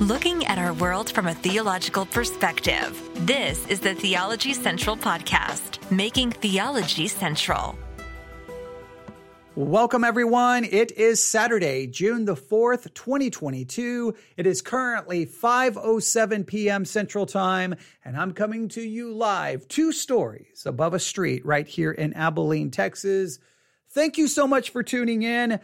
looking at our world from a theological perspective. This is the Theology Central Podcast, making theology central. Welcome, everyone. It is Saturday, June the 4th, 2022. It is currently 5.07 p.m. Central Time, and I'm coming to you live, two stories above a street right here in Abilene, Texas. Thank you so much for tuning in.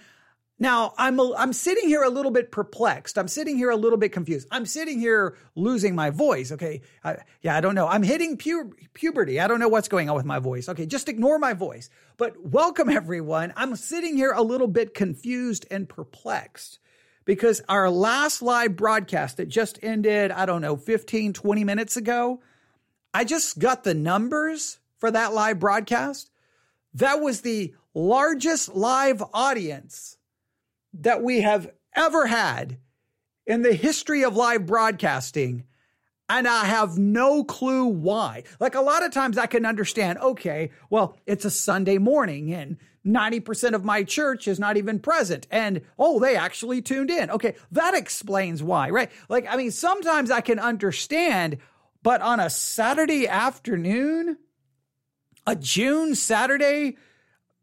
Now, I'm a, I'm sitting here a little bit perplexed. I'm sitting here a little bit confused. I'm sitting here losing my voice. Okay, I, yeah, I don't know. I'm hitting pu- puberty. I don't know what's going on with my voice. Okay, just ignore my voice. But welcome everyone. I'm sitting here a little bit confused and perplexed because our last live broadcast that just ended, I don't know, 15, 20 minutes ago, I just got the numbers for that live broadcast. That was the largest live audience that we have ever had in the history of live broadcasting. And I have no clue why. Like a lot of times I can understand, okay, well, it's a Sunday morning and 90% of my church is not even present. And oh, they actually tuned in. Okay, that explains why, right? Like, I mean, sometimes I can understand, but on a Saturday afternoon, a June Saturday,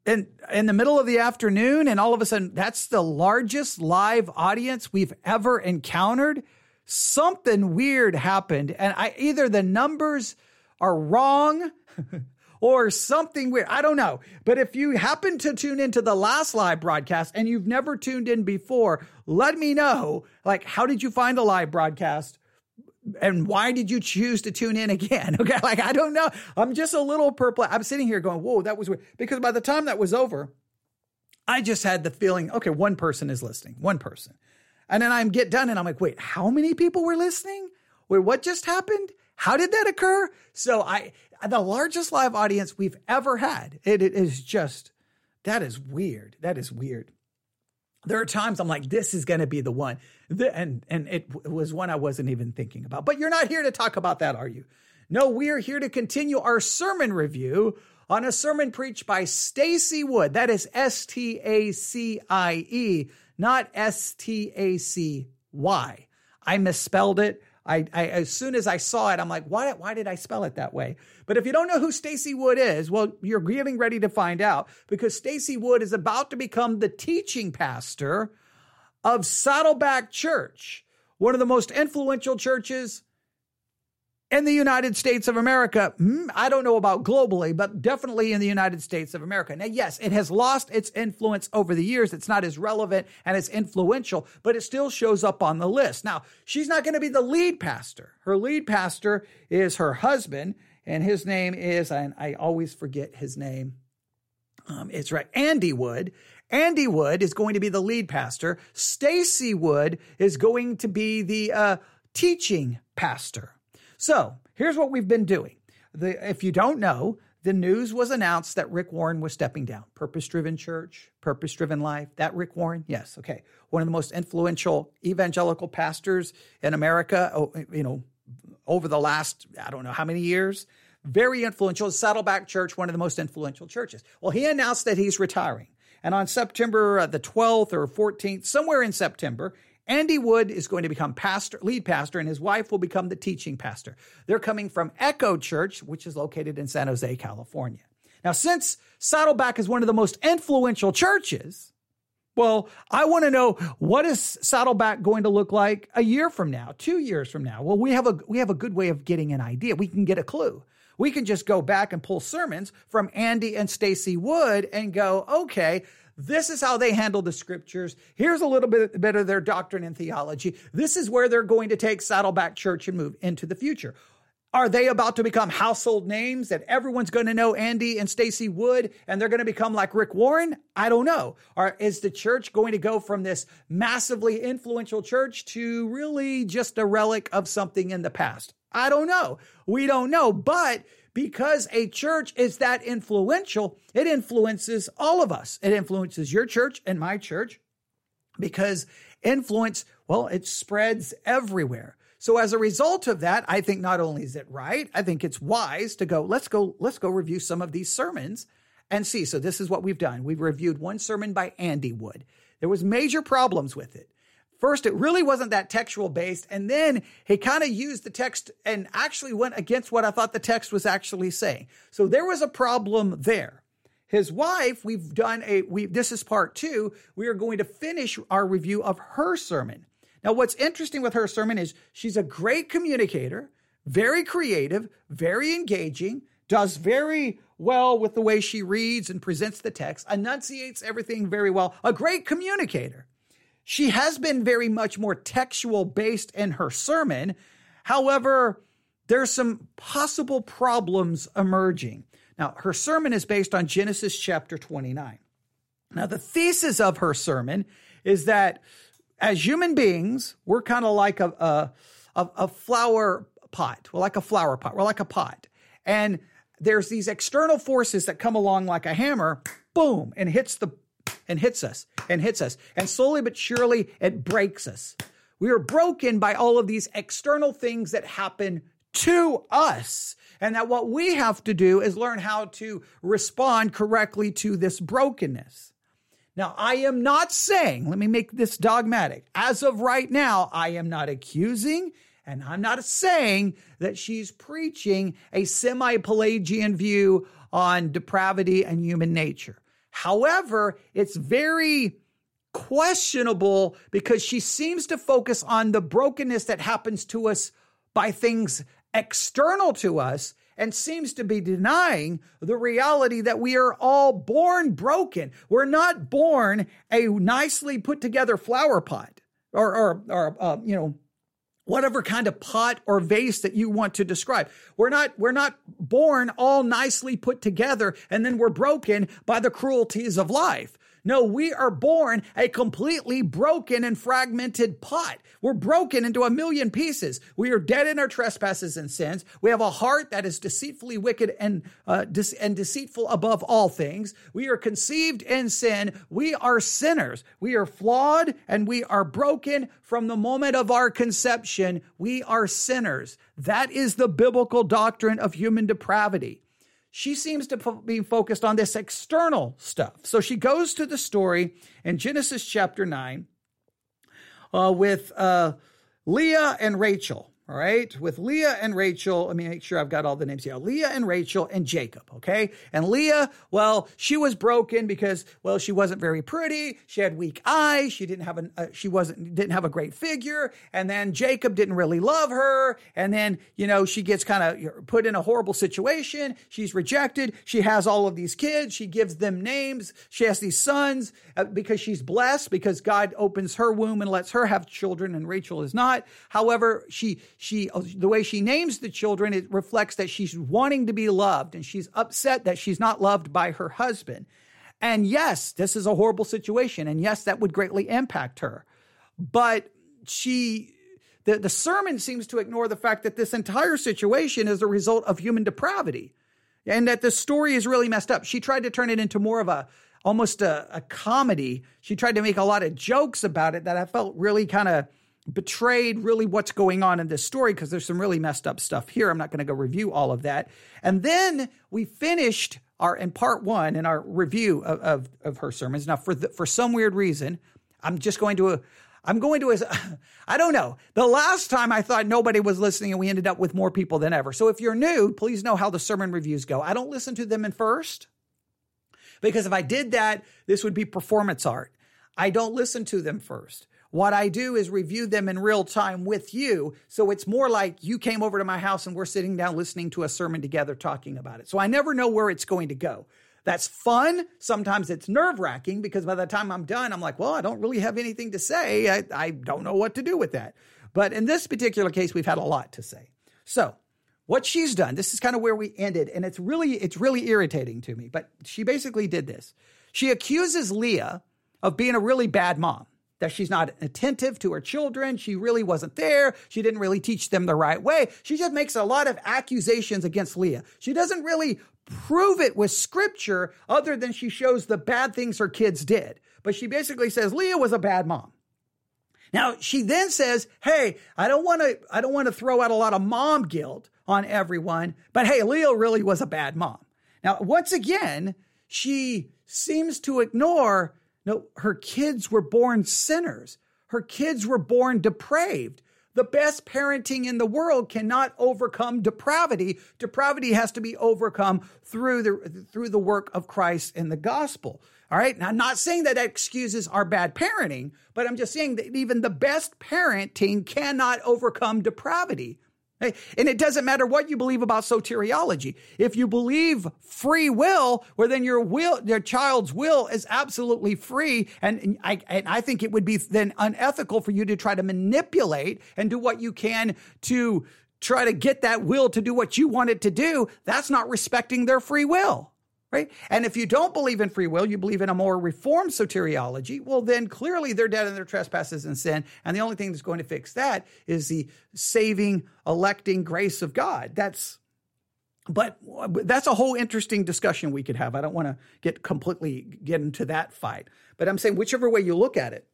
in in the middle of the afternoon and all of a sudden that's the largest live audience we've ever encountered. Something weird happened and i either the numbers are wrong or something weird. I don't know. But if you happen to tune into the last live broadcast and you've never tuned in before let me know. Like how did you find the live broadcast and why did you choose to tune in again? Okay, like I don't know. I'm just a little perplexed. I'm sitting here going, "Whoa, that was weird." Because by the time that was over, I just had the feeling, okay, one person is listening, one person, and then I'm get done, and I'm like, "Wait, how many people were listening? Wait, what just happened? How did that occur?" So I, the largest live audience we've ever had. it, it is just that is weird. That is weird there are times I'm like, this is going to be the one. And, and it was one I wasn't even thinking about. But you're not here to talk about that, are you? No, we are here to continue our sermon review on a sermon preached by Stacie Wood. That is S T A C I E, not S T A C Y. I misspelled it. I, I, as soon as I saw it, I'm like, why, why did I spell it that way? But if you don't know who Stacie Wood is, well, you're getting ready to find out because Stacie Wood is about to become the teaching pastor of Saddleback Church, one of the most influential churches in the United States of America. Hmm, I don't know about globally, but definitely in the United States of America. Now, yes, it has lost its influence over the years. It's not as relevant and as influential, but it still shows up on the list. Now, she's not going to be the lead pastor. Her lead pastor is her husband, and his name is, and I always forget his name. Um, it's right, Andy Wood. Andy Wood is going to be the lead pastor. Stacie Wood is going to be the uh, teaching pastor. So here's what we've been doing. The, if you don't know, the news was announced that Rick Warren was stepping down. Purpose driven church, purpose driven life. That Rick Warren? Yes. Okay. One of the most influential evangelical pastors in America, you know, over the last, I don't know how many years. Very influential. Saddleback Church, one of the most influential churches. Well, he announced that he's retiring. And on September uh, the 12th or 14th, somewhere in September, Andy Wood is going to become pastor, lead pastor, and his wife will become the teaching pastor. They're coming from Echo Church, which is located in San Jose, California. Now, since Saddleback is one of the most influential churches, well, I want to know what is Saddleback going to look like a year from now, two years from now. Well, we have a we have a good way of getting an idea. We can get a clue. We can just go back and pull sermons from Andy and Stacie Wood and go, okay, this is how they handle the scriptures. Here's a little bit, bit of their doctrine and theology. This is where they're going to take Saddleback Church and move into the future. Are they about to become household names that everyone's going to know Andy and Stacie Wood and they're going to become like Rick Warren? I don't know. Or is the church going to go from this massively influential church to really just a relic of something in the past? I don't know. We don't know. But because a church is that influential, it influences all of us. It influences your church and my church because influence, well, it spreads everywhere. So as a result of that, I think not only is it right, I think it's wise to go, let's go, let's go review some of these sermons and see. So this is what we've done. We've reviewed one sermon by Andy Wood. There was major problems with it. First it really wasn't that textual based. And then he kind of used the text and actually went against what I thought the text was actually saying. So there was a problem there. His wife, we've done a, we, this is part two. We are going to finish our review of her sermon. Now, what's interesting with her sermon is she's a great communicator, very creative, very engaging, does very well with the way she reads and presents the text, enunciates everything very well, a great communicator. She has been very much more textual based in her sermon. However, there's some possible problems emerging. Now, her sermon is based on Genesis chapter 29. Now, the thesis of her sermon is that as human beings, we're kind of like a, a, a flower pot. We're like a flower pot. We're like a pot. And there's these external forces that come along like a hammer, boom, and hits the and hits us and hits us. And slowly but surely it breaks us. We are broken by all of these external things that happen to us. And that what we have to do is learn how to respond correctly to this brokenness. Now, I am not saying, let me make this dogmatic. As of right now, I am not accusing and I'm not saying that she's preaching a semi Pelagian view on depravity and human nature. However, it's very questionable because she seems to focus on the brokenness that happens to us by things external to us and seems to be denying the reality that we are all born broken. We're not born a nicely put together flower pot or, or, or uh, you know, whatever kind of pot or vase that you want to describe. We're not, we're not born all nicely put together and then we're broken by the cruelties of life. No, we are born a completely broken and fragmented pot. We're broken into a million pieces. We are dead in our trespasses and sins. We have a heart that is deceitfully wicked and uh, de- and deceitful above all things. We are conceived in sin. We are sinners. We are flawed and we are broken from the moment of our conception. We are sinners. That is the biblical doctrine of human depravity she seems to be focused on this external stuff. So she goes to the story in Genesis chapter 9 uh, with uh, Leah and Rachel. All right, with Leah and Rachel, let me make sure I've got all the names here. Leah and Rachel and Jacob, okay? And Leah, well, she was broken because, well, she wasn't very pretty. She had weak eyes. She didn't have an, uh, she wasn't, didn't have a great figure. And then Jacob didn't really love her. And then, you know, she gets kind of put in a horrible situation. She's rejected. She has all of these kids. She gives them names. She has these sons Uh, because she's blessed because God opens her womb and lets her have children and Rachel is not. However, she, she uh, the way she names the children it reflects that she's wanting to be loved and she's upset that she's not loved by her husband. And yes this is a horrible situation and yes that would greatly impact her. But she the, the sermon seems to ignore the fact that this entire situation is a result of human depravity and that the story is really messed up. She tried to turn it into more of a almost a, a comedy she tried to make a lot of jokes about it that i felt really kind of betrayed really what's going on in this story because there's some really messed up stuff here. I'm not going to go review all of that. And then we finished our in part one in our review of, of, of her sermons. Now, for the, for some weird reason, I'm just going to. I'm going to, I don't know. The last time I thought nobody was listening and we ended up with more people than ever. So if you're new, please know how the sermon reviews go. I don't listen to them in first because if I did that, this would be performance art. I don't listen to them first. What I do is review them in real time with you. So it's more like you came over to my house and we're sitting down listening to a sermon together talking about it. So I never know where it's going to go. That's fun. Sometimes it's nerve wracking because by the time I'm done, I'm like, well, I don't really have anything to say. I, I don't know what to do with that. But in this particular case, we've had a lot to say. So what she's done, this is kind of where we ended, and it's really, it's really irritating to me. But she basically did this. She accuses Leah of being a really bad mom that she's not attentive to her children. She really wasn't there. She didn't really teach them the right way. She just makes a lot of accusations against Leah. She doesn't really prove it with scripture other than she shows the bad things her kids did. But she basically says Leah was a bad mom. Now she then says, "Hey, I don't want to I don't want to throw out a lot of mom guilt on everyone, but hey, Leah really was a bad mom." Now, once again, she seems to ignore no, her kids were born sinners. her kids were born depraved. The best parenting in the world cannot overcome depravity. Depravity has to be overcome through the, through the work of Christ and the gospel. All right. Now, I'm not saying that, that excuses our bad parenting, but I'm just saying that even the best parenting cannot overcome depravity. And it doesn't matter what you believe about soteriology. If you believe free will, well, then your will, your child's will is absolutely free. And I, and I think it would be then unethical for you to try to manipulate and do what you can to try to get that will to do what you want it to do. That's not respecting their free will right? And if you don't believe in free will, you believe in a more reformed soteriology, well, then clearly they're dead in their trespasses and sin. And the only thing that's going to fix that is the saving, electing grace of God. That's but that's a whole interesting discussion we could have. I don't want to get completely get into that fight. But I'm saying whichever way you look at it,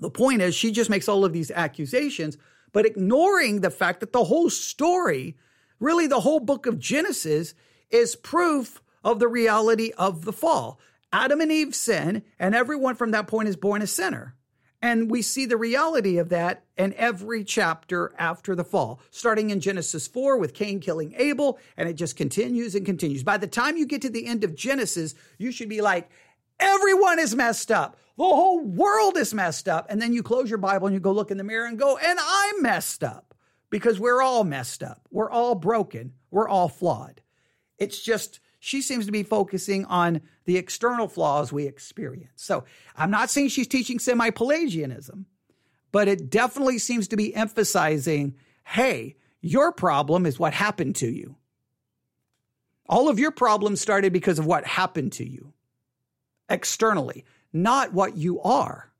the point is she just makes all of these accusations, but ignoring the fact that the whole story, really the whole book of Genesis, is proof of the reality of the fall. Adam and Eve sin, and everyone from that point is born a sinner. And we see the reality of that in every chapter after the fall, starting in Genesis 4 with Cain killing Abel, and it just continues and continues. By the time you get to the end of Genesis, you should be like, everyone is messed up. The whole world is messed up. And then you close your Bible and you go look in the mirror and go, and I'm messed up because we're all messed up. We're all broken. We're all flawed. It's just she seems to be focusing on the external flaws we experience. So I'm not saying she's teaching semi Pelagianism, but it definitely seems to be emphasizing hey, your problem is what happened to you. All of your problems started because of what happened to you externally, not what you are.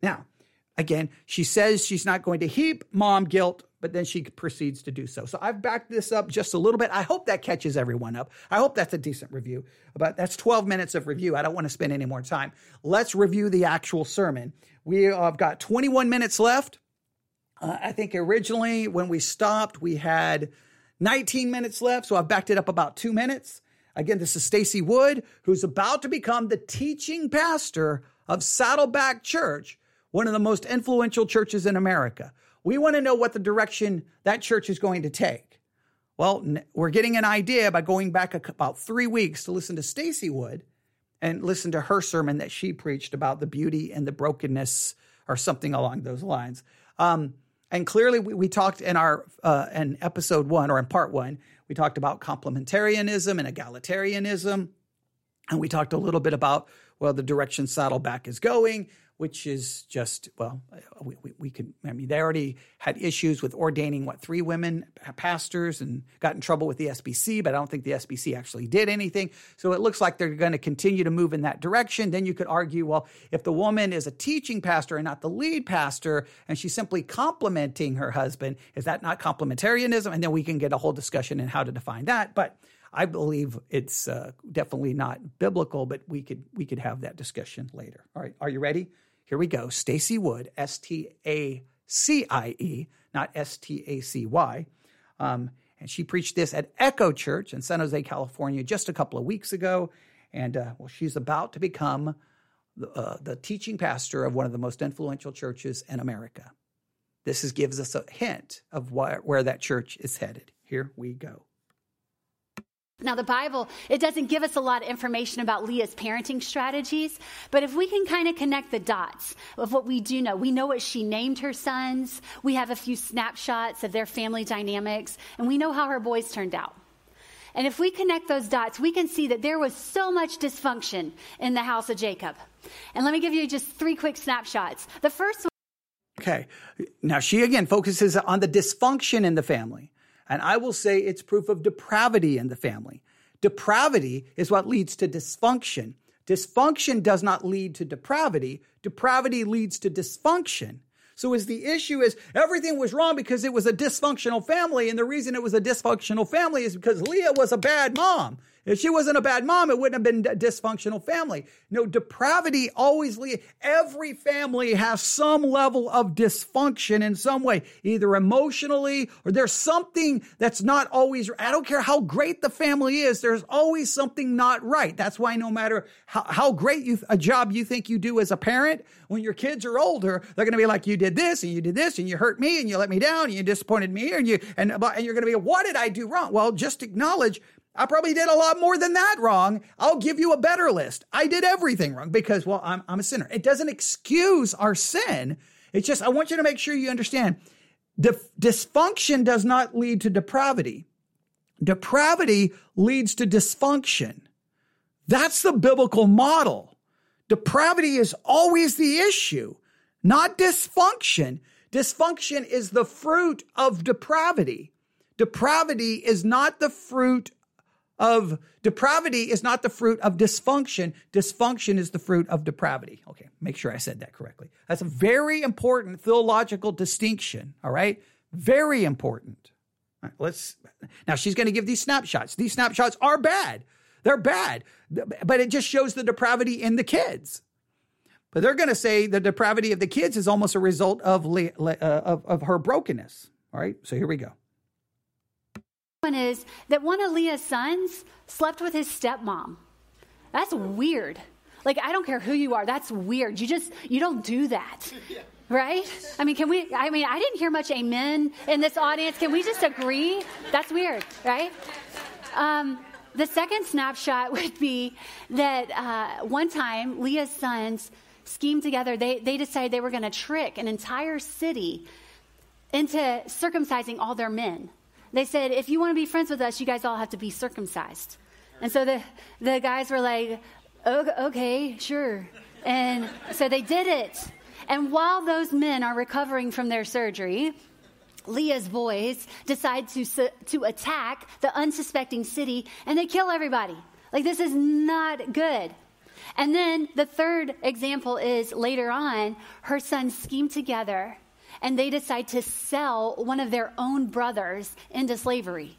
Now, again, she says she's not going to heap mom guilt but then she proceeds to do so. So I've backed this up just a little bit. I hope that catches everyone up. I hope that's a decent review. But that's 12 minutes of review. I don't want to spend any more time. Let's review the actual sermon. We have got 21 minutes left. Uh, I think originally when we stopped, we had 19 minutes left. So I've backed it up about two minutes. Again, this is Stacie Wood, who's about to become the teaching pastor of Saddleback Church, one of the most influential churches in America. We want to know what the direction that church is going to take. Well, we're getting an idea by going back about three weeks to listen to Stacie Wood and listen to her sermon that she preached about the beauty and the brokenness or something along those lines. Um, and clearly, we, we, talked in our uh, in episode one or in part one, we talked about complementarianism and egalitarianism, and we talked a little bit about well the direction Saddleback is going which is just well, we, we, we, could. I mean, they already had issues with ordaining what three women pastors and got in trouble with the SBC, but I don't think the SBC actually did anything. So it looks like they're going to continue to move in that direction. Then you could argue, well, if the woman is a teaching pastor and not the lead pastor, and she's simply complimenting her husband, is that not complementarianism? And then we can get a whole discussion in how to define that, but. I believe it's uh, definitely not biblical, but we could we could have that discussion later. All right, are you ready? Here we go. Stacie Wood, S T A C I E, not S T A C Y. Um, and she preached this at Echo Church in San Jose, California, just a couple of weeks ago. And uh, well, she's about to become the, uh, the teaching pastor of one of the most influential churches in America. This is, gives us a hint of where that church is headed. Here we go. Now, the Bible, it doesn't give us a lot of information about Leah's parenting strategies, but if we can kind of connect the dots of what we do know, we know what she named her sons, we have a few snapshots of their family dynamics, and we know how her boys turned out. And if we connect those dots, we can see that there was so much dysfunction in the house of Jacob. And let me give you just three quick snapshots. The first one. Okay. Now, she again focuses on the dysfunction in the family. And I will say it's proof of depravity in the family. Depravity is what leads to dysfunction. Dysfunction does not lead to depravity. Depravity leads to dysfunction. So as the issue is everything was wrong because it was a dysfunctional family. And the reason it was a dysfunctional family is because Leah was a bad mom. If she wasn't a bad mom, it wouldn't have been a dysfunctional family. No, depravity always leads. Every family has some level of dysfunction in some way, either emotionally or there's something that's not always, I don't care how great the family is, there's always something not right. That's why no matter how, how great you, a job you think you do as a parent, when your kids are older, they're going to be like, you did this and you did this and you hurt me and you let me down and you disappointed me and you, and, and you're going to be, what did I do wrong? Well, just acknowledge I probably did a lot more than that wrong. I'll give you a better list. I did everything wrong because, well, I'm, I'm a sinner. It doesn't excuse our sin. It's just, I want you to make sure you understand dysfunction does not lead to depravity. Depravity leads to dysfunction. That's the biblical model. Depravity is always the issue, not dysfunction. Dysfunction is the fruit of depravity. Depravity is not the fruit of depravity is not the fruit of dysfunction. Dysfunction is the fruit of depravity. Okay, make sure I said that correctly. That's a very important theological distinction. All right, very important. All right, let's now. She's going to give these snapshots. These snapshots are bad. They're bad, but it just shows the depravity in the kids. But they're going to say the depravity of the kids is almost a result of, uh, of, of her brokenness. All right, so here we go one is that one of Leah's sons slept with his stepmom. That's weird. Like, I don't care who you are, that's weird. You just, you don't do that. Right? I mean, can we? I mean, I didn't hear much amen in this audience. Can we just agree? That's weird, right? Um, the second snapshot would be that uh, one time Leah's sons schemed together. They, they decided they were going to trick an entire city into circumcising all their men. They said, if you want to be friends with us, you guys all have to be circumcised. And so the, the guys were like, okay, sure. And so they did it. And while those men are recovering from their surgery, Leah's boys decide to, to attack the unsuspecting city and they kill everybody. Like, this is not good. And then the third example is later on, her sons scheme together and they decide to sell one of their own brothers into slavery.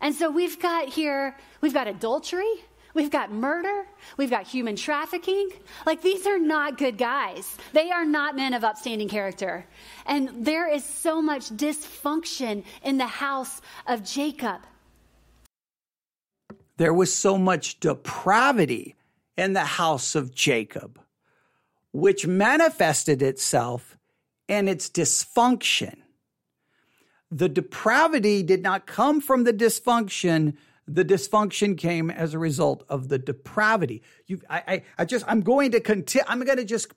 And so we've got here, we've got adultery, we've got murder, we've got human trafficking. Like these are not good guys. They are not men of upstanding character. And there is so much dysfunction in the house of Jacob. There was so much depravity in the house of Jacob, which manifested itself and its dysfunction. The depravity did not come from the dysfunction. The dysfunction came as a result of the depravity. You, I, I, I just, I'm going to continue, I'm going to just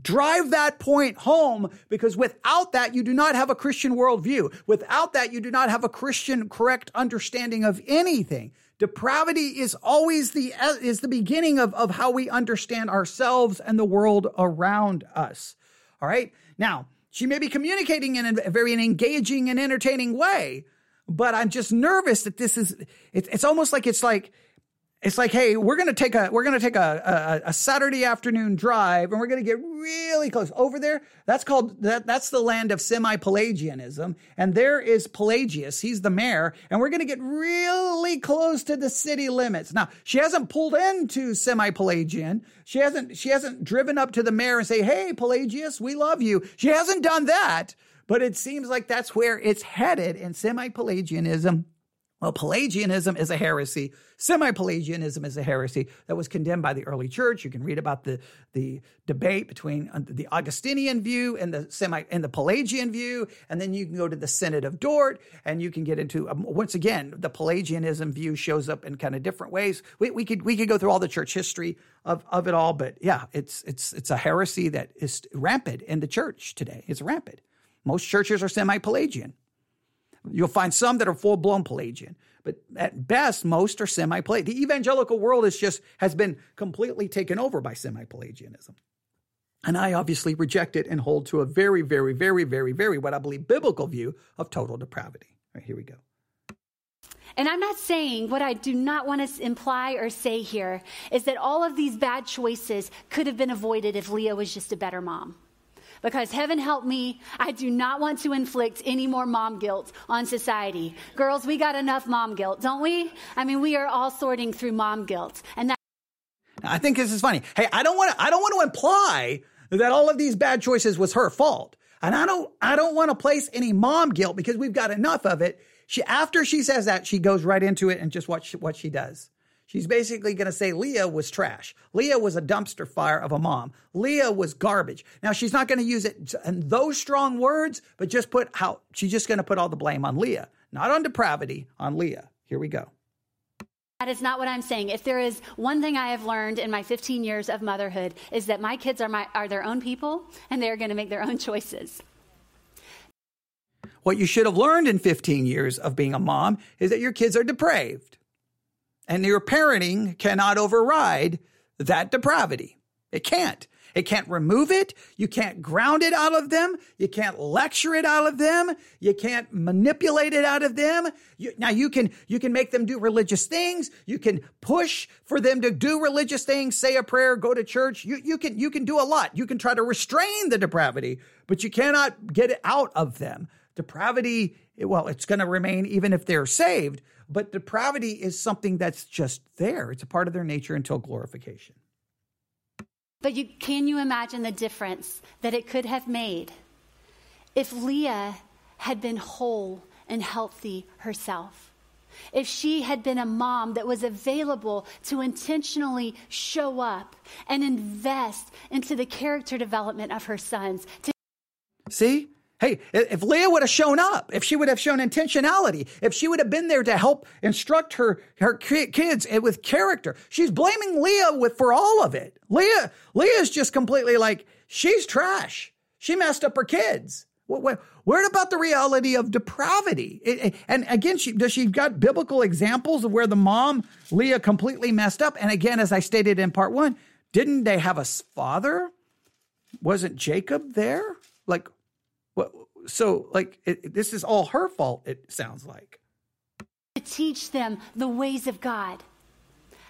drive that point home because without that, you do not have a Christian worldview. Without that, you do not have a Christian correct understanding of anything. Depravity is always the, is the beginning of, of how we understand ourselves and the world around us. All right. Now, she may be communicating in a very engaging and entertaining way, but I'm just nervous that this is, it's almost like it's like, it's like, hey, we're gonna take a we're gonna take a, a, a Saturday afternoon drive, and we're gonna get really close over there. That's called that. That's the land of semi-Pelagianism, and there is Pelagius. He's the mayor, and we're gonna get really close to the city limits. Now, she hasn't pulled into semi-Pelagian. She hasn't she hasn't driven up to the mayor and say, "Hey, Pelagius, we love you." She hasn't done that, but it seems like that's where it's headed in semi-Pelagianism well, Pelagianism is a heresy. Semi-Pelagianism is a heresy that was condemned by the early church. You can read about the, the debate between uh, the Augustinian view and the semi and the Pelagian view, and then you can go to the Synod of Dort, and you can get into um, once again the Pelagianism view shows up in kind of different ways. We, we could we could go through all the church history of, of it all, but yeah, it's it's it's a heresy that is rampant in the church today. It's rampant. Most churches are semi-Pelagian. You'll find some that are full blown Pelagian, but at best, most are semi Pelagian. The evangelical world is just has been completely taken over by semi Pelagianism. And I obviously reject it and hold to a very, very, very, very, very, what I believe biblical view of total depravity. All right, here we go. And I'm not saying what I do not want to imply or say here is that all of these bad choices could have been avoided if Leah was just a better mom. Because heaven help me, I do not want to inflict any more mom guilt on society. Girls, we got enough mom guilt, don't we? I mean, we are all sorting through mom guilt. And that I think this is funny. Hey, I don't want to I don't want to imply that all of these bad choices was her fault. And I don't I don't want to place any mom guilt because we've got enough of it. She after she says that, she goes right into it and just watch what she does. She's basically going to say Leah was trash. Leah was a dumpster fire of a mom. Leah was garbage. Now she's not going to use it in those strong words, but just put how she's just going to put all the blame on Leah, not on depravity, on Leah. Here we go. That is not what I'm saying. If there is one thing I have learned in my 15 years of motherhood is that my kids are my are their own people and they're going to make their own choices. What you should have learned in 15 years of being a mom is that your kids are depraved. And your parenting cannot override that depravity. It can't. It can't remove it. You can't ground it out of them. You can't lecture it out of them. You can't manipulate it out of them. You, now you can, you can make them do religious things. You can push for them to do religious things, say a prayer, go to church. You, you can, you can do a lot. You can try to restrain the depravity, but you cannot get it out of them. Depravity, well, it's going to remain even if they're saved, but depravity is something that's just there. It's a part of their nature until glorification. But you, can you imagine the difference that it could have made if Leah had been whole and healthy herself? If she had been a mom that was available to intentionally show up and invest into the character development of her sons. To- See? Hey, if Leah would have shown up, if she would have shown intentionality, if she would have been there to help instruct her, her kids eh, with character, she's blaming Leah with, for all of it. Leah, Leah's just completely like, she's trash. She messed up her kids. What, what, about the reality of depravity? It, it, and again, she, does she got biblical examples of where the mom, Leah, completely messed up? And again, as I stated in part one, didn't they have a father? Wasn't Jacob there? Like, so like it, this is all her fault it sounds like. To teach them the ways of god.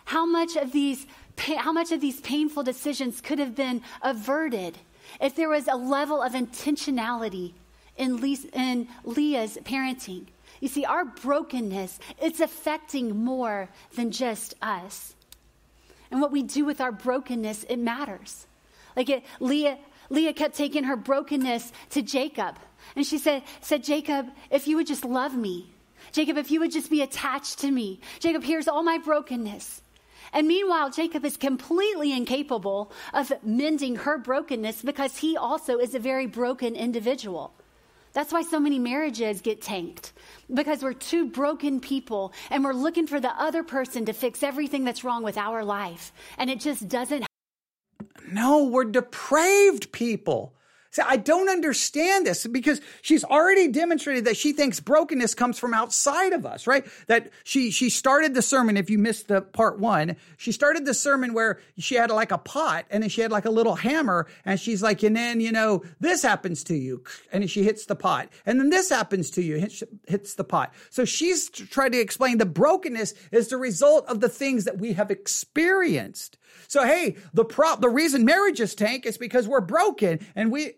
How much of these how much of these painful decisions could have been averted if there was a level of intentionality in, in leah's parenting? You see our brokenness it's affecting more than just us. And what we do with our brokenness it matters. Like it, leah leah kept taking her brokenness to jacob and she said, said, Jacob, if you would just love me, Jacob, if you would just be attached to me, Jacob, here's all my brokenness. And meanwhile, Jacob is completely incapable of mending her brokenness because he also is a very broken individual. That's why so many marriages get tanked because we're two broken people and we're looking for the other person to fix everything that's wrong with our life. And it just doesn't. No, we're depraved people. See, I don't understand this because she's already demonstrated that she thinks brokenness comes from outside of us, right? That she she started the sermon. If you missed the part one, she started the sermon where she had like a pot and then she had like a little hammer, and she's like, and then you know this happens to you, and she hits the pot, and then this happens to you, hits, hits the pot. So she's trying to explain the brokenness is the result of the things that we have experienced. So hey, the prop the reason marriages tank is because we're broken and we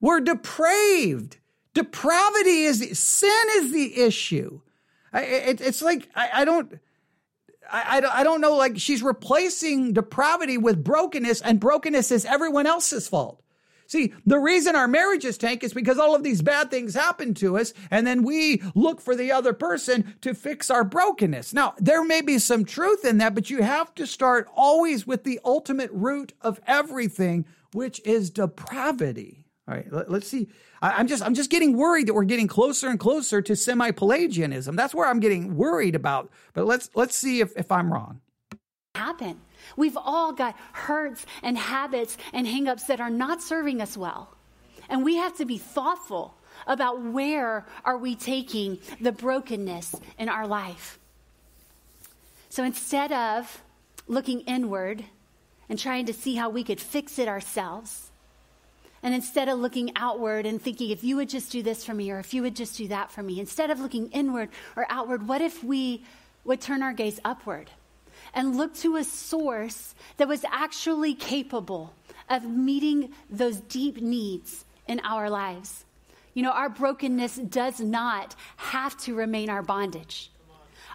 we're depraved. Depravity is sin is the issue. I, it, it's like I, I don't. I, I, don't know, like she's replacing depravity with brokenness, and brokenness is everyone else's fault. See, the reason our marriages tank is because all of these bad things happen to us, and then we look for the other person to fix our brokenness. Now, there may be some truth in that, but you have to start always with the ultimate root of everything, which is depravity. All right, let, us see. I, am just I'm just getting worried that we're getting closer and closer to semi-Pelagianism. That's where I'm getting worried about. But let's let's see if, if I'm wrong. Happen. We've all got hurts and habits and hangups that are not serving us well. And we have to be thoughtful about where are we taking the brokenness in our life. So instead of looking inward and trying to see how we could fix it ourselves, and instead of looking outward and thinking, if you would just do this for me or if you would just do that for me, instead of looking inward or outward, what if we would turn our gaze upward and look to a source that was actually capable of meeting those deep needs in our lives. You know, our brokenness does not have to remain our bondage.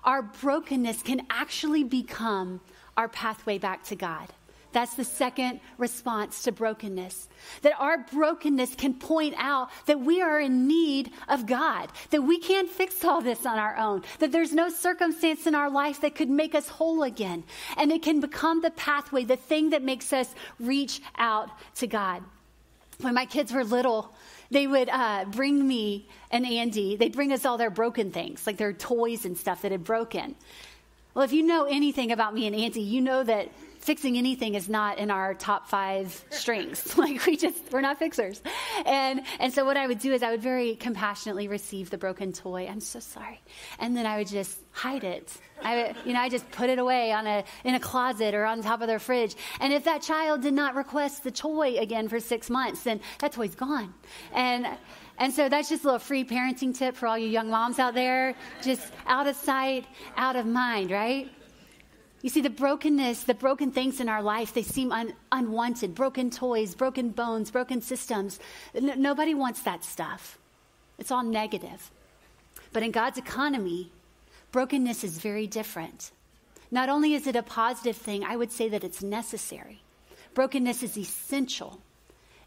Our brokenness can actually become our pathway back to God. That's the second response to brokenness. That our brokenness can point out that we are in need of God, that we can't fix all this on our own, that there's no circumstance in our life that could make us whole again. And it can become the pathway, the thing that makes us reach out to God. When my kids were little, they would uh, bring me and Andy, they'd bring us all their broken things, like their toys and stuff that had broken. Well, if you know anything about me and Andy, you know that fixing anything is not in our top five strengths. like we just we're not fixers. And and so what I would do is I would very compassionately receive the broken toy. I'm so sorry. And then I would just hide it. I you know, I just put it away on a in a closet or on top of their fridge. And if that child did not request the toy again for six months, then that toy's gone. And and so that's just a little free parenting tip for all you young moms out there. Just out of sight, out of mind, right? You see, the brokenness, the broken things in our life, they seem un- unwanted. Broken toys, broken bones, broken systems. N- nobody wants that stuff. It's all negative. But in God's economy, brokenness is very different. Not only is it a positive thing, I would say that it's necessary. Brokenness is essential.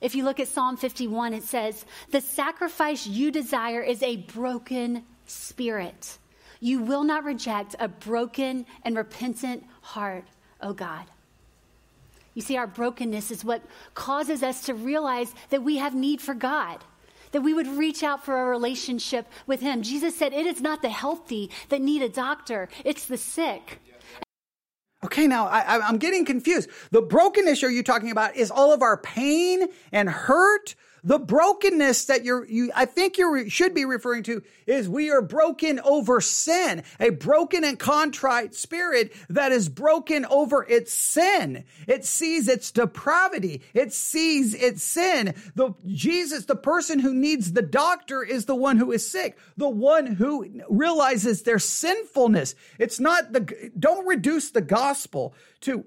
If you look at Psalm 51, it says, The sacrifice you desire is a broken spirit you will not reject a broken and repentant heart, O oh God. You see, our brokenness is what causes us to realize that we have need for God, that we would reach out for a relationship with Him. Jesus said, It is not the healthy that need a doctor, it's the sick. Okay, now I, am getting confused. The brokenness you're you talking about is all of our pain and hurt the brokenness that you're, you, I think you should be referring to is we are broken over sin, a broken and contrite spirit that is broken over its sin. It sees its depravity. It sees its sin. The Jesus, the person who needs the doctor is the one who is sick, the one who realizes their sinfulness. It's not the, don't reduce the gospel to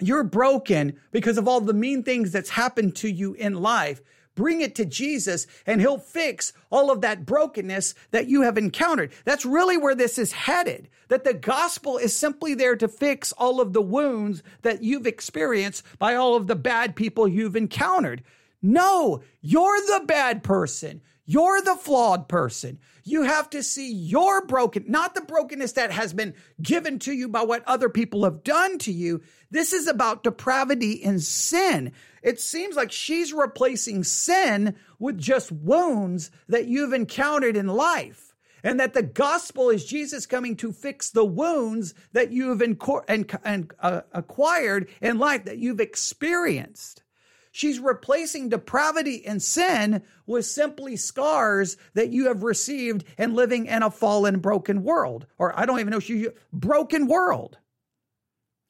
you're broken because of all the mean things that's happened to you in life. Bring it to Jesus and he'll fix all of that brokenness that you have encountered. That's really where this is headed. That the gospel is simply there to fix all of the wounds that you've experienced by all of the bad people you've encountered. No, you're the bad person. You're the flawed person. You have to see your broken, not the brokenness that has been given to you by what other people have done to you. This is about depravity and sin. It seems like she's replacing sin with just wounds that you've encountered in life. And that the gospel is Jesus coming to fix the wounds that you've inco- and, and, uh, acquired in life that you've experienced. She's replacing depravity and sin with simply scars that you have received and living in a fallen, broken world. Or I don't even know, she broken world.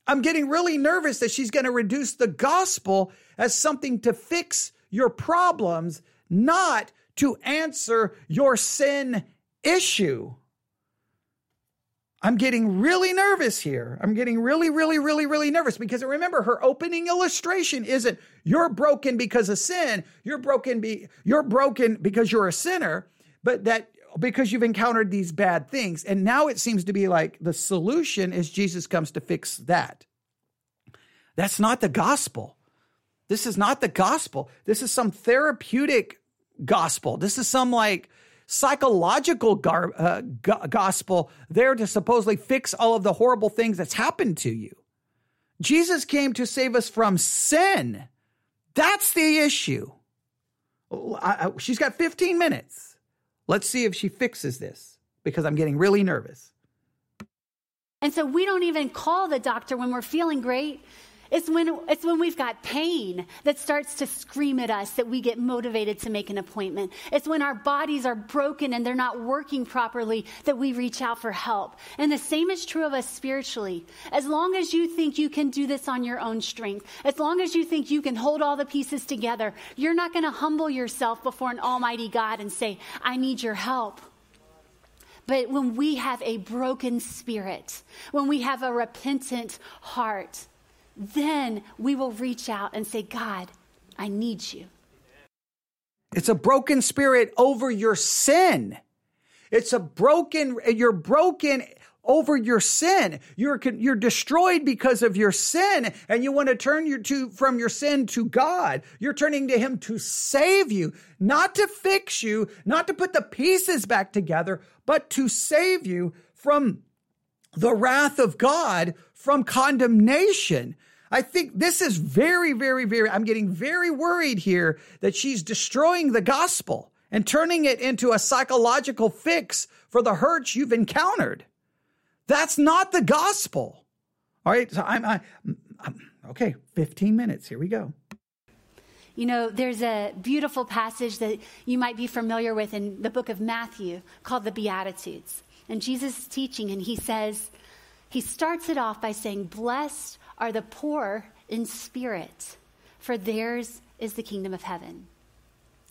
I'm getting really nervous that she's going to reduce the gospel as something to fix your problems, not to answer your sin issue. I'm getting really nervous here. I'm getting really, really, really, really nervous because remember, her opening illustration isn't you're broken because of sin. You're broken be you're broken because you're a sinner, but that because you've encountered these bad things. And now it seems to be like the solution is Jesus comes to fix that. That's not the gospel. This is not the gospel. This is some therapeutic gospel. This is some like psychological gar- uh, gospel there to supposedly fix all of the horrible things that's happened to you. Jesus came to save us from sin. That's the issue. I, I, she's got 15 minutes. Let's see if she fixes this because I'm getting really nervous. And so we don't even call the doctor when we're feeling great it's when, it's when we've got pain that starts to scream at us that we get motivated to make an appointment. It's when our bodies are broken and they're not working properly that we reach out for help. And the same is true of us spiritually. As long as you think you can do this on your own strength, as long as you think you can hold all the pieces together, you're not going to humble yourself before an almighty God and say, I need your help. But when we have a broken spirit, when we have a repentant heart, then we will reach out and say, God, I need you. It's a broken spirit over your sin. It's a broken, you're broken over your sin. You're, you're destroyed because of your sin and you want to turn your to, from your sin to God. You're turning to Him to save you, not to fix you, not to put the pieces back together, but to save you from the wrath of God, from condemnation. I think this is very, very, very, I'm getting very worried here that she's destroying the gospel and turning it into a psychological fix for the hurts you've encountered. That's not the gospel. All right. So I'm, I, I'm okay. 15 minutes. Here we go. You know, there's a beautiful passage that you might be familiar with in the book of Matthew called the Beatitudes. And Jesus is teaching, and he says, he starts it off by saying, Blessed are the poor in spirit, for theirs is the kingdom of heaven.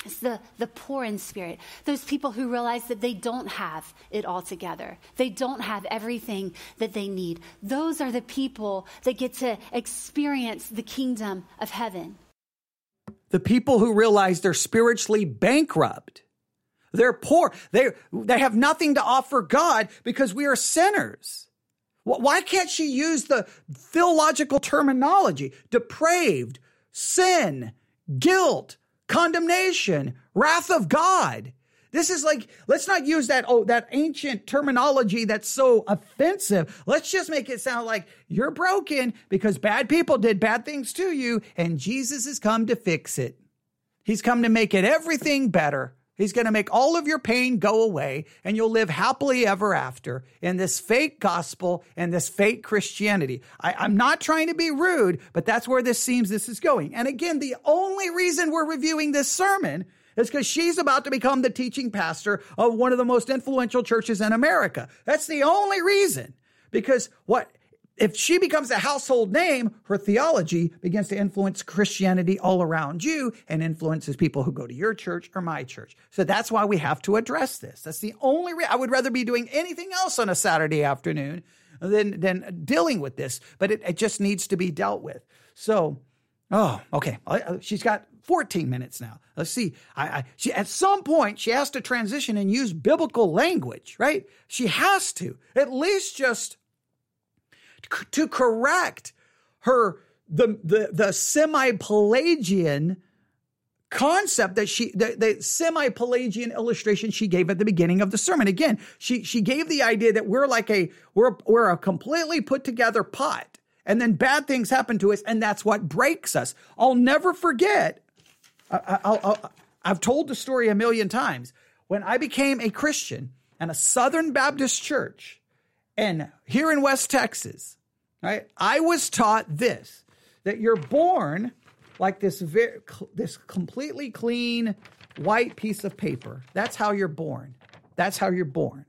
It's the, the poor in spirit, those people who realize that they don't have it all together. They don't have everything that they need. Those are the people that get to experience the kingdom of heaven. The people who realize they're spiritually bankrupt. They're poor. They, they have nothing to offer God because we are sinners. Why can't she use the theological terminology? Depraved, sin, guilt, condemnation, wrath of God. This is like, let's not use that, oh, that ancient terminology that's so offensive. Let's just make it sound like you're broken because bad people did bad things to you and Jesus has come to fix it. He's come to make it everything better. He's going to make all of your pain go away and you'll live happily ever after in this fake gospel and this fake Christianity. I, am not trying to be rude, but that's where this seems this is going. And again, the only reason we're reviewing this sermon is because she's about to become the teaching pastor of one of the most influential churches in America. That's the only reason. Because what if she becomes a household name, her theology begins to influence Christianity all around you and influences people who go to your church or my church. So that's why we have to address this. That's the only re- I would rather be doing anything else on a Saturday afternoon than than dealing with this, but it, it just needs to be dealt with. So, oh, okay. She's got 14 minutes now. Let's see. I, I, she, at some point, she has to transition and use biblical language, right? She has to at least just to correct her the the, the semi-Pelagian concept that she the, the semi-Pelagian illustration she gave at the beginning of the sermon. Again, she she gave the idea that we're like a we're we're a completely put together pot, and then bad things happen to us, and that's what breaks us. I'll never forget. I, I've told the story a million times. When I became a Christian and a Southern Baptist church, and here in West Texas, right, I was taught this that you're born like this very, this completely clean white piece of paper. That's how you're born. That's how you're born.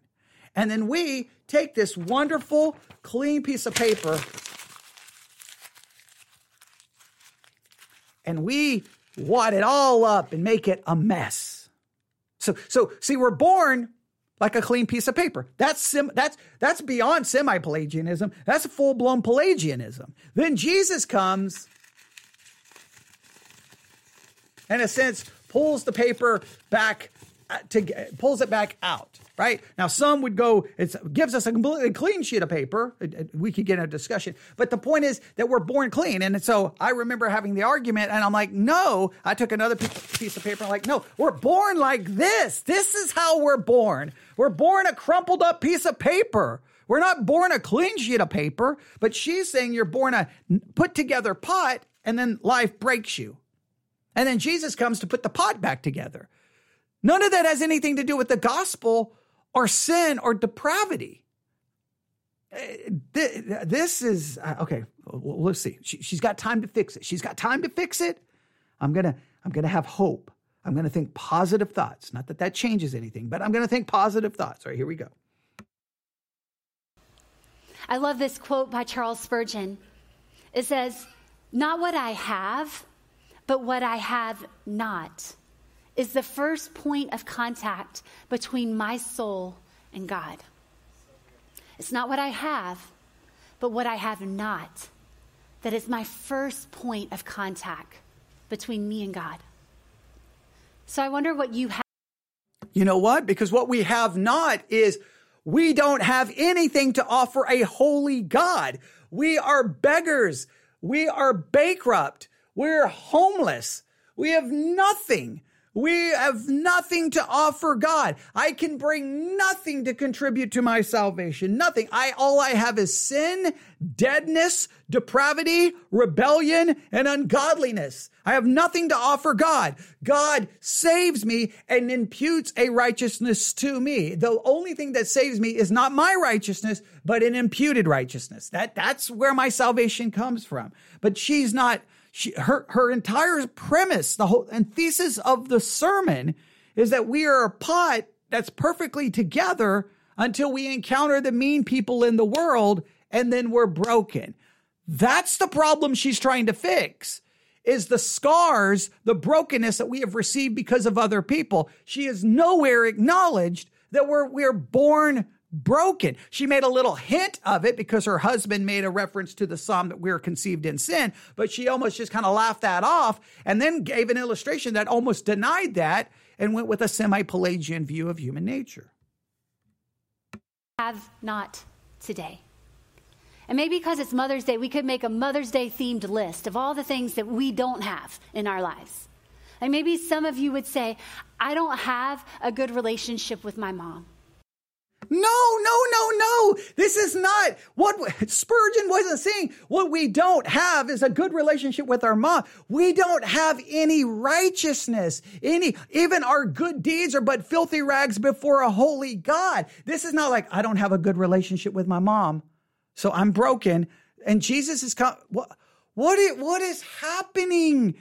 And then we take this wonderful clean piece of paper and we wad it all up and make it a mess. So so see we're born like a clean piece of paper. That's sim- that's that's beyond semi-Pelagianism. That's full-blown Pelagianism. Then Jesus comes in a sense pulls the paper back to pulls it back out right? Now some would go it gives us a completely clean sheet of paper. We could get a discussion. But the point is that we're born clean. And so i remember having the argument and i'm like no. I took another piece of paper I'm like no we're born like this. This is how we're born. We're born a crumpled up piece of paper. We're not born a clean sheet of paper. But she's saying you're born a put together pot and then life breaks you. And then jesus comes to put the pot back together None of that has anything to do with the gospel or sin or depravity. Uh, this is uh, okay. Let's see. She, has got time to fix it. She's got time to fix it. I'm gonna. I'm gonna have hope. I'm gonna think positive thoughts. Not that that changes anything, but I'm gonna think positive thoughts. All right, here we go. I love this quote by Charles Spurgeon. It says, "Not what I have, but what I have not." Is the first point of contact between my soul and God. It's not what I have, but what I have not that is my first point of contact between me and God. So I wonder what you have. You know what? Because what we have not is we don't have anything to offer a holy God. We are beggars. We are bankrupt. We're homeless. We have nothing. We have nothing to offer God. I can bring nothing to contribute to my salvation. Nothing. I, all I have is sin, deadness, depravity, rebellion, and ungodliness. I have nothing to offer God. God saves me and imputes a righteousness to me. The only thing that saves me is not my righteousness, but an imputed righteousness. That, that's where my salvation comes from. But she's not, she, her, her entire premise, the whole and thesis of the sermon is that we are a pot that's perfectly together until we encounter the mean people in the world and then we're broken. That's the problem she's trying to fix is the scars, the brokenness that we have received because of other people. She has nowhere acknowledged that we're, we're born broken. She made a little hint of it because her husband made a reference to the psalm that we are conceived in sin, but she almost just kind of laughed that off and then gave an illustration that almost denied that and went with a semi Pelagian view of human nature. Have not today. And maybe because it's Mother's Day, we could make a Mother's Day themed list of all the things that we don't have in our lives. And maybe some of you would say, I don't have a good relationship with my mom. No, no, no, no. This is not what Spurgeon wasn't saying. What we don't have is a good relationship with our mom. We don't have any righteousness. Any, even our good deeds are but filthy rags before a holy God. This is not like, I don't have a good relationship with my mom. So I'm broken. And Jesus is come. What, what is, what is happening?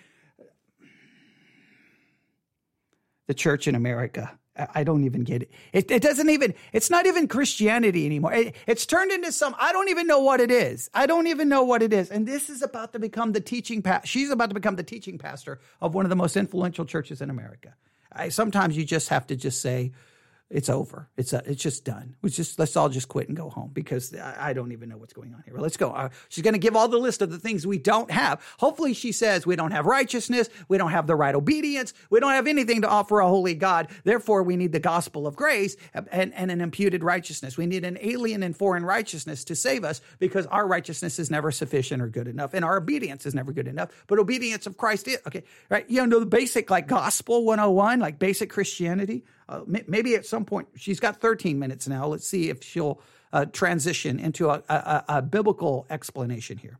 The church in America I don't even get it. it. It, doesn't even, it's not even Christianity anymore. It, it's turned into some, I don't even know what it is. I don't even know what it is. And this is about to become the teaching, pa- she's about to become the teaching pastor of one of the most influential churches in America. I, sometimes you just have to just say, it's over. It's a, it's just done. We just let's all just quit and go home because I, I don't even know what's going on here. Let's go. Uh, she's going to give all the list of the things we don't have. Hopefully, she says we don't have righteousness, we don't have the right obedience, we don't have anything to offer a holy God. Therefore, we need the gospel of grace and, and an imputed righteousness. We need an alien and foreign righteousness to save us because our righteousness is never sufficient or good enough, and our obedience is never good enough. But obedience of Christ is okay. Right? You know the basic like gospel 101, like basic Christianity. Uh, maybe at some point, she's got 13 minutes now. Let's see if she'll uh, transition into a, a, a biblical explanation here.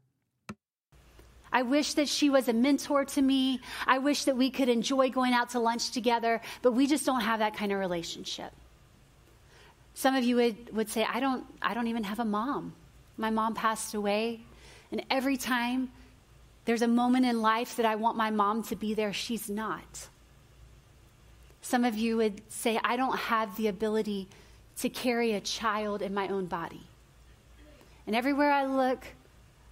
I wish that she was a mentor to me. I wish that we could enjoy going out to lunch together, but we just don't have that kind of relationship. Some of you would, would say, I don't, I don't even have a mom. My mom passed away, and every time there's a moment in life that I want my mom to be there, she's not. Some of you would say, I don't have the ability to carry a child in my own body. And everywhere I look,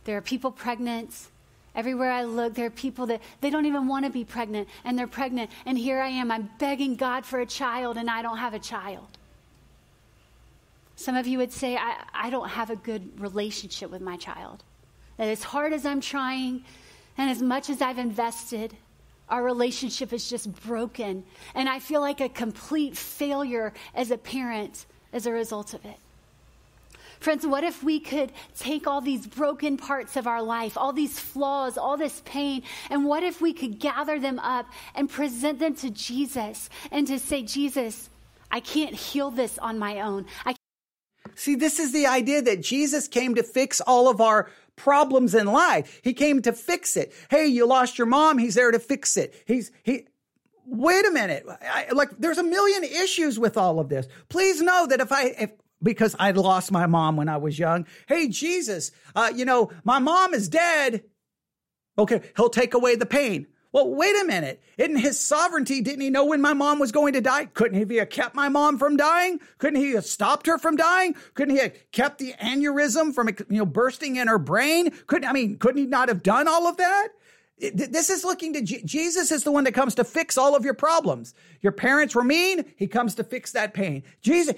there are people pregnant. Everywhere I look, there are people that they don't even want to be pregnant, and they're pregnant. And here I am, I'm begging God for a child, and I don't have a child. Some of you would say, I, I don't have a good relationship with my child. That as hard as I'm trying, and as much as I've invested, our relationship is just broken. And I feel like a complete failure as a parent as a result of it. Friends, what if we could take all these broken parts of our life, all these flaws, all this pain, and what if we could gather them up and present them to Jesus and to say, Jesus, I can't heal this on my own. I See, this is the idea that Jesus came to fix all of our problems in life. He came to fix it. Hey, you lost your mom. He's there to fix it. He's, he, wait a minute. I, like, there's a million issues with all of this. Please know that if I, if, because I lost my mom when I was young. Hey, Jesus, uh, you know, my mom is dead. Okay, he'll take away the pain. Well, wait a minute. In his sovereignty, didn't he know when my mom was going to die? Couldn't he have kept my mom from dying? Couldn't he have stopped her from dying? Couldn't he have kept the aneurysm from you know bursting in her brain? Couldn't I mean, couldn't he not have done all of that? This is looking to G- Jesus is the one that comes to fix all of your problems. Your parents were mean, he comes to fix that pain. Jesus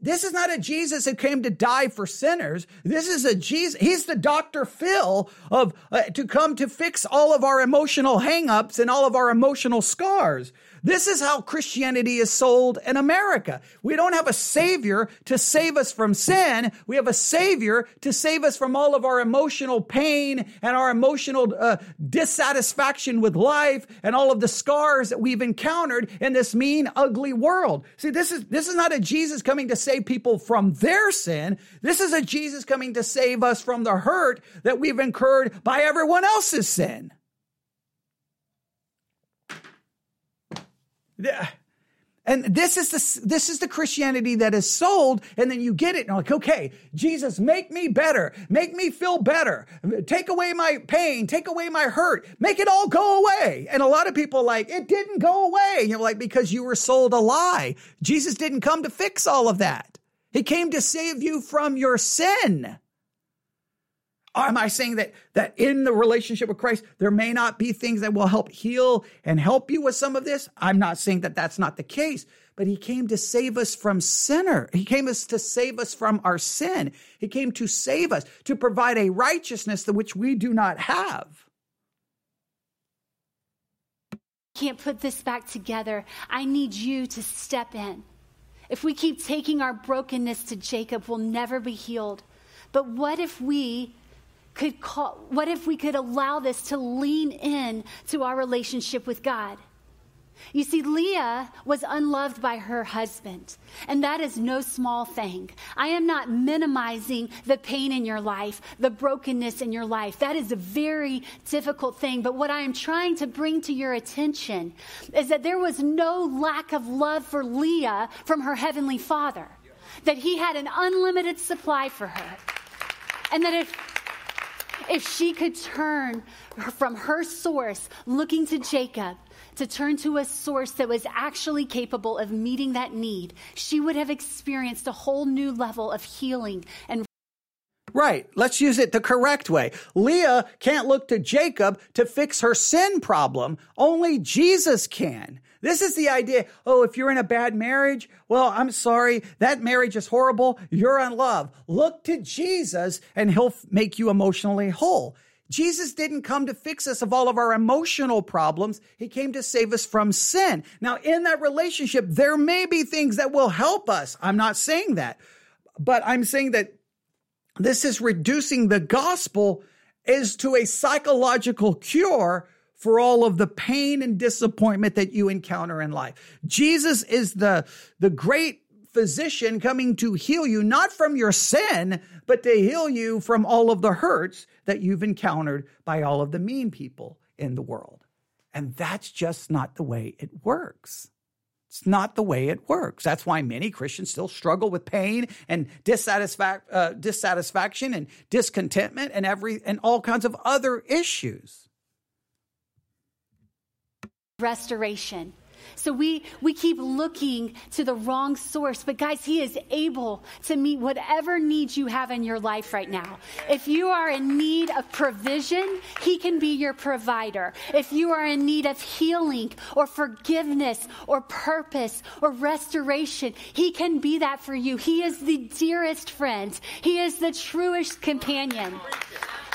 this is not a Jesus who came to die for sinners. This is a Jesus. He's the Dr. Phil of uh, to come to fix all of our emotional hangups and all of our emotional scars. This is how Christianity is sold in America. We don't have a savior to save us from sin. We have a savior to save us from all of our emotional pain and our emotional uh, dissatisfaction with life and all of the scars that we've encountered in this mean, ugly world. See, this is, this is not a Jesus coming to save people from their sin. This is a Jesus coming to save us from the hurt that we've incurred by everyone else's sin. And this is the, this is the Christianity that is sold. And then you get it and like, okay, Jesus, make me better. Make me feel better. Take away my pain. Take away my hurt. Make it all go away. And a lot of people like, it didn't go away. And you're like, because you were sold a lie. Jesus didn't come to fix all of that. He came to save you from your sin. Am I saying that that in the relationship with Christ there may not be things that will help heal and help you with some of this? I'm not saying that that's not the case, but he came to save us from sinner. He came to save us from our sin. He came to save us, to provide a righteousness that which we do not have. Can't put this back together. I need you to step in. If we keep taking our brokenness to Jacob, we'll never be healed. But what if we could call, what if we could allow this to lean in to our relationship with God? You see, Leah was unloved by her husband, and that is no small thing. I am not minimizing the pain in your life, the brokenness in your life. That is a very difficult thing. But what I am trying to bring to your attention is that there was no lack of love for Leah from her heavenly father, that he had an unlimited supply for her. And that if if she could turn from her source, looking to Jacob, to turn to a source that was actually capable of meeting that need, she would have experienced a whole new level of healing and Right. Let's use it the correct way. Leah can't look to Jacob to fix her sin problem. Only Jesus can. This is the idea. Oh, if you're in a bad marriage, well, I'm sorry. That marriage is horrible. You're in love. Look to Jesus and he'll make you emotionally whole. Jesus didn't come to fix us of all of our emotional problems. He came to save us from sin. Now, in that relationship, there may be things that will help us. I'm not saying that, but I'm saying that this is reducing the gospel is to a psychological cure for all of the pain and disappointment that you encounter in life. Jesus is the, the great physician coming to heal you, not from your sin, but to heal you from all of the hurts that you've encountered by all of the mean people in the world. And that's just not the way it works. It's not the way it works. That's why many Christians still struggle with pain and dissatisfac- uh, dissatisfaction and discontentment and every and all kinds of other issues restoration. So we, we keep looking to the wrong source, but guys, He is able to meet whatever needs you have in your life right now. If you are in need of provision, He can be your provider. If you are in need of healing or forgiveness or purpose or restoration, He can be that for you. He is the dearest friend, He is the truest companion.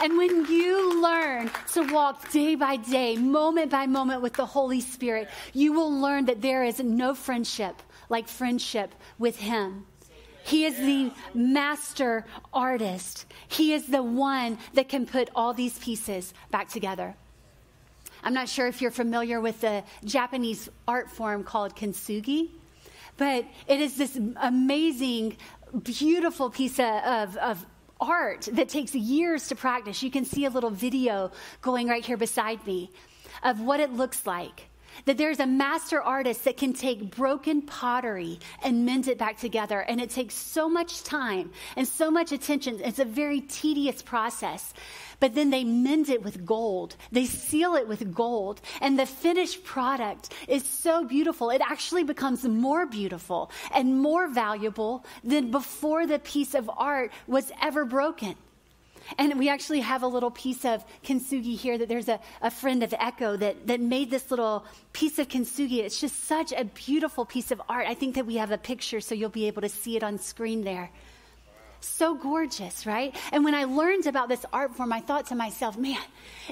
And when you learn to walk day by day, moment by moment with the Holy Spirit, you will learn that there is no friendship like friendship with Him. He is the master artist. He is the one that can put all these pieces back together. I'm not sure if you're familiar with the Japanese art form called kintsugi, but it is this amazing, beautiful piece of, of art that takes years to practice. You can see a little video going right here beside me of what it looks like. That there's a master artist that can take broken pottery and mend it back together. And it takes so much time and so much attention. It's a very tedious process but then they mend it with gold. They seal it with gold. And the finished product is so beautiful. It actually becomes more beautiful and more valuable than before the piece of art was ever broken. And we actually have a little piece of kintsugi here that there's a, a friend of Echo that, that made this little piece of kintsugi. It's just such a beautiful piece of art. I think that we have a picture so you'll be able to see it on screen there. So gorgeous, right? And when I learned about this art form, I thought to myself, man,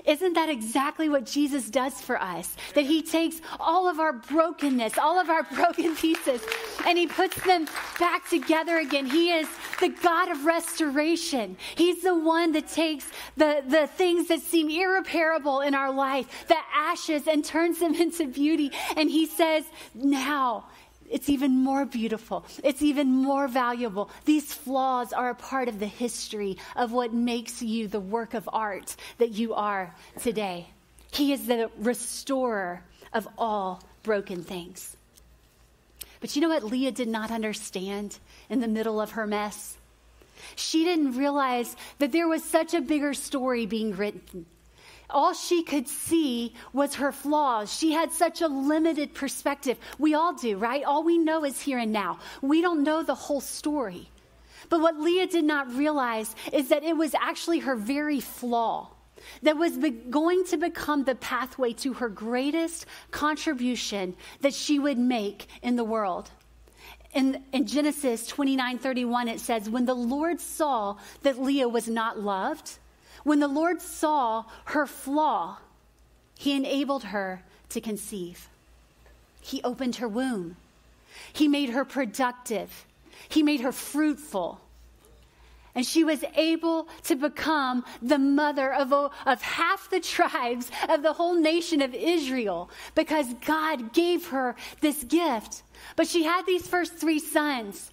isn't that exactly what Jesus does for us? That he takes all of our brokenness, all of our broken pieces, and he puts them back together again. He is the God of restoration. He's the one that takes the, the things that seem irreparable in our life, the ashes, and turns them into beauty. And he says, now, it's even more beautiful. It's even more valuable. These flaws are a part of the history of what makes you the work of art that you are today. He is the restorer of all broken things. But you know what Leah did not understand in the middle of her mess? She didn't realize that there was such a bigger story being written all she could see was her flaws. She had such a limited perspective. We all do, right? All we know is here and now. We don't know the whole story. But what Leah did not realize is that it was actually her very flaw that was be- going to become the pathway to her greatest contribution that she would make in the world. In, in Genesis 29 31, it says, When the Lord saw that Leah was not loved, when the Lord saw her flaw, he enabled her to conceive. He opened her womb. He made her productive. He made her fruitful. And she was able to become the mother of, of half the tribes of the whole nation of Israel because God gave her this gift. But she had these first three sons.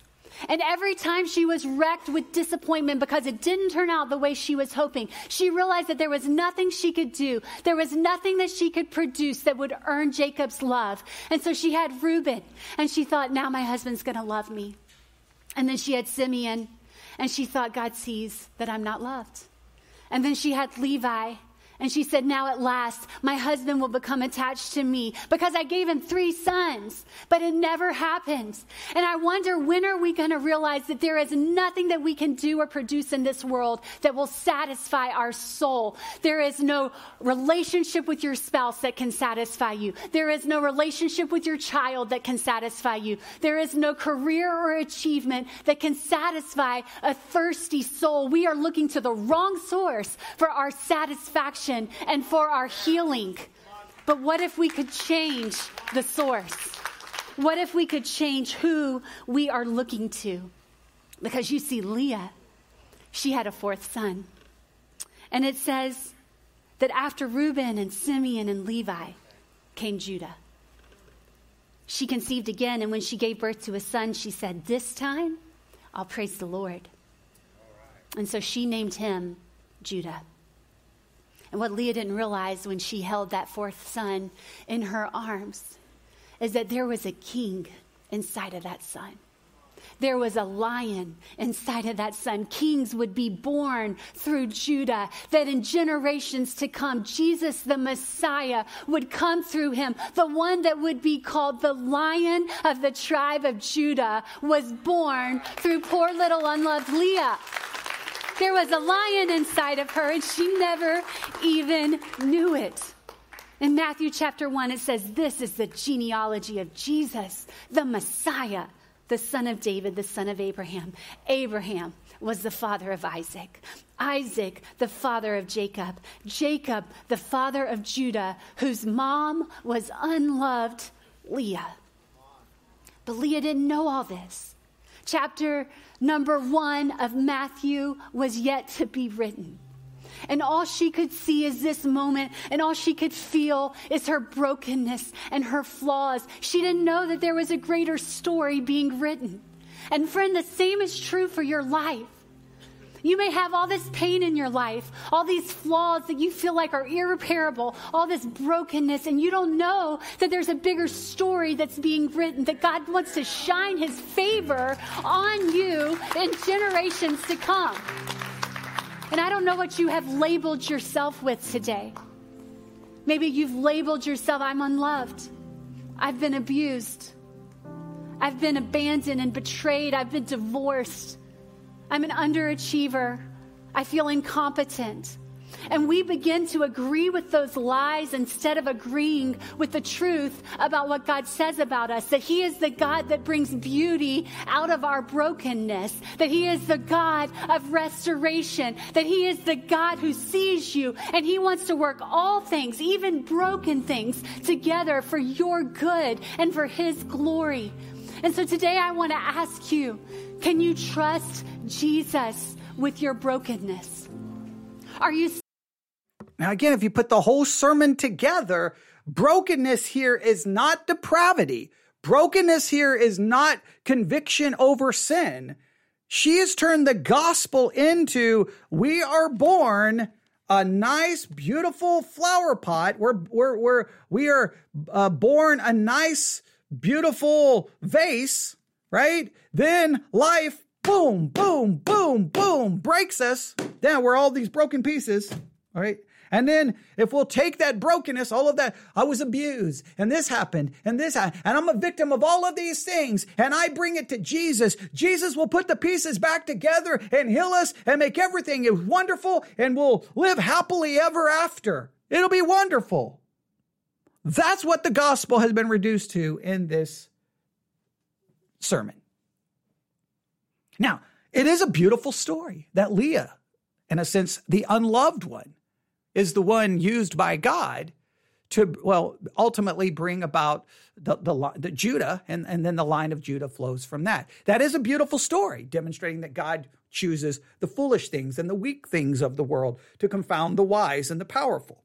And every time she was wrecked with disappointment because it didn't turn out the way she was hoping, she realized that there was nothing she could do. There was nothing that she could produce that would earn Jacob's love. And so she had Reuben, and she thought, now my husband's going to love me. And then she had Simeon, and she thought, God sees that I'm not loved. And then she had Levi, and she said, Now at last, my husband will become attached to me because I gave him three sons, but it never happened. And I wonder, when are we going to realize that there is nothing that we can do or produce in this world that will satisfy our soul? There is no relationship with your spouse that can satisfy you. There is no relationship with your child that can satisfy you. There is no career or achievement that can satisfy a thirsty soul. We are looking to the wrong source for our satisfaction and for our healing. But what if we could change the source? What if we could change who we are looking to? Because you see, Leah, she had a fourth son. And it says that after Reuben and Simeon and Levi came Judah. She conceived again, and when she gave birth to a son, she said, This time I'll praise the Lord. And so she named him Judah. And what Leah didn't realize when she held that fourth son in her arms is that there was a king inside of that son. There was a lion inside of that son. Kings would be born through Judah, that in generations to come, Jesus the Messiah would come through him. The one that would be called the lion of the tribe of Judah was born through poor little unloved Leah. There was a lion inside of her, and she never even knew it. In Matthew chapter 1, it says, This is the genealogy of Jesus, the Messiah, the son of David, the son of Abraham. Abraham was the father of Isaac. Isaac, the father of Jacob. Jacob, the father of Judah, whose mom was unloved Leah. But Leah didn't know all this. Chapter number one of Matthew was yet to be written. And all she could see is this moment, and all she could feel is her brokenness and her flaws. She didn't know that there was a greater story being written. And friend, the same is true for your life. You may have all this pain in your life, all these flaws that you feel like are irreparable, all this brokenness, and you don't know that there's a bigger story that's being written, that God wants to shine his favor on you in generations to come. And I don't know what you have labeled yourself with today. Maybe you've labeled yourself, I'm unloved, I've been abused, I've been abandoned and betrayed, I've been divorced. I'm an underachiever. I feel incompetent. And we begin to agree with those lies instead of agreeing with the truth about what God says about us. That He is the God that brings beauty out of our brokenness. That He is the God of restoration. That He is the God who sees you and He wants to work all things, even broken things, together for your good and for His glory. And so today I want to ask you, can you trust Jesus with your brokenness? Are you now, again, if you put the whole sermon together, brokenness here is not depravity. Brokenness here is not conviction over sin. She has turned the gospel into we are born a nice, beautiful flower pot. We're, we're, we're, we are uh, born a nice, beautiful vase, right? Then life, boom, boom, boom, boom, breaks us. Then we're all these broken pieces, all right? And then if we'll take that brokenness, all of that, I was abused and this happened and this happened, and I'm a victim of all of these things and I bring it to Jesus. Jesus will put the pieces back together and heal us and make everything wonderful and we'll live happily ever after. It'll be wonderful. That's what the gospel has been reduced to in this sermon. Now, it is a beautiful story that Leah, in a sense, the unloved one, is the one used by God to, well, ultimately bring about the, the, the, Judah, and, and then the line of Judah flows from that. That is a beautiful story, demonstrating that God chooses the foolish things and the weak things of the world to confound the wise and the powerful.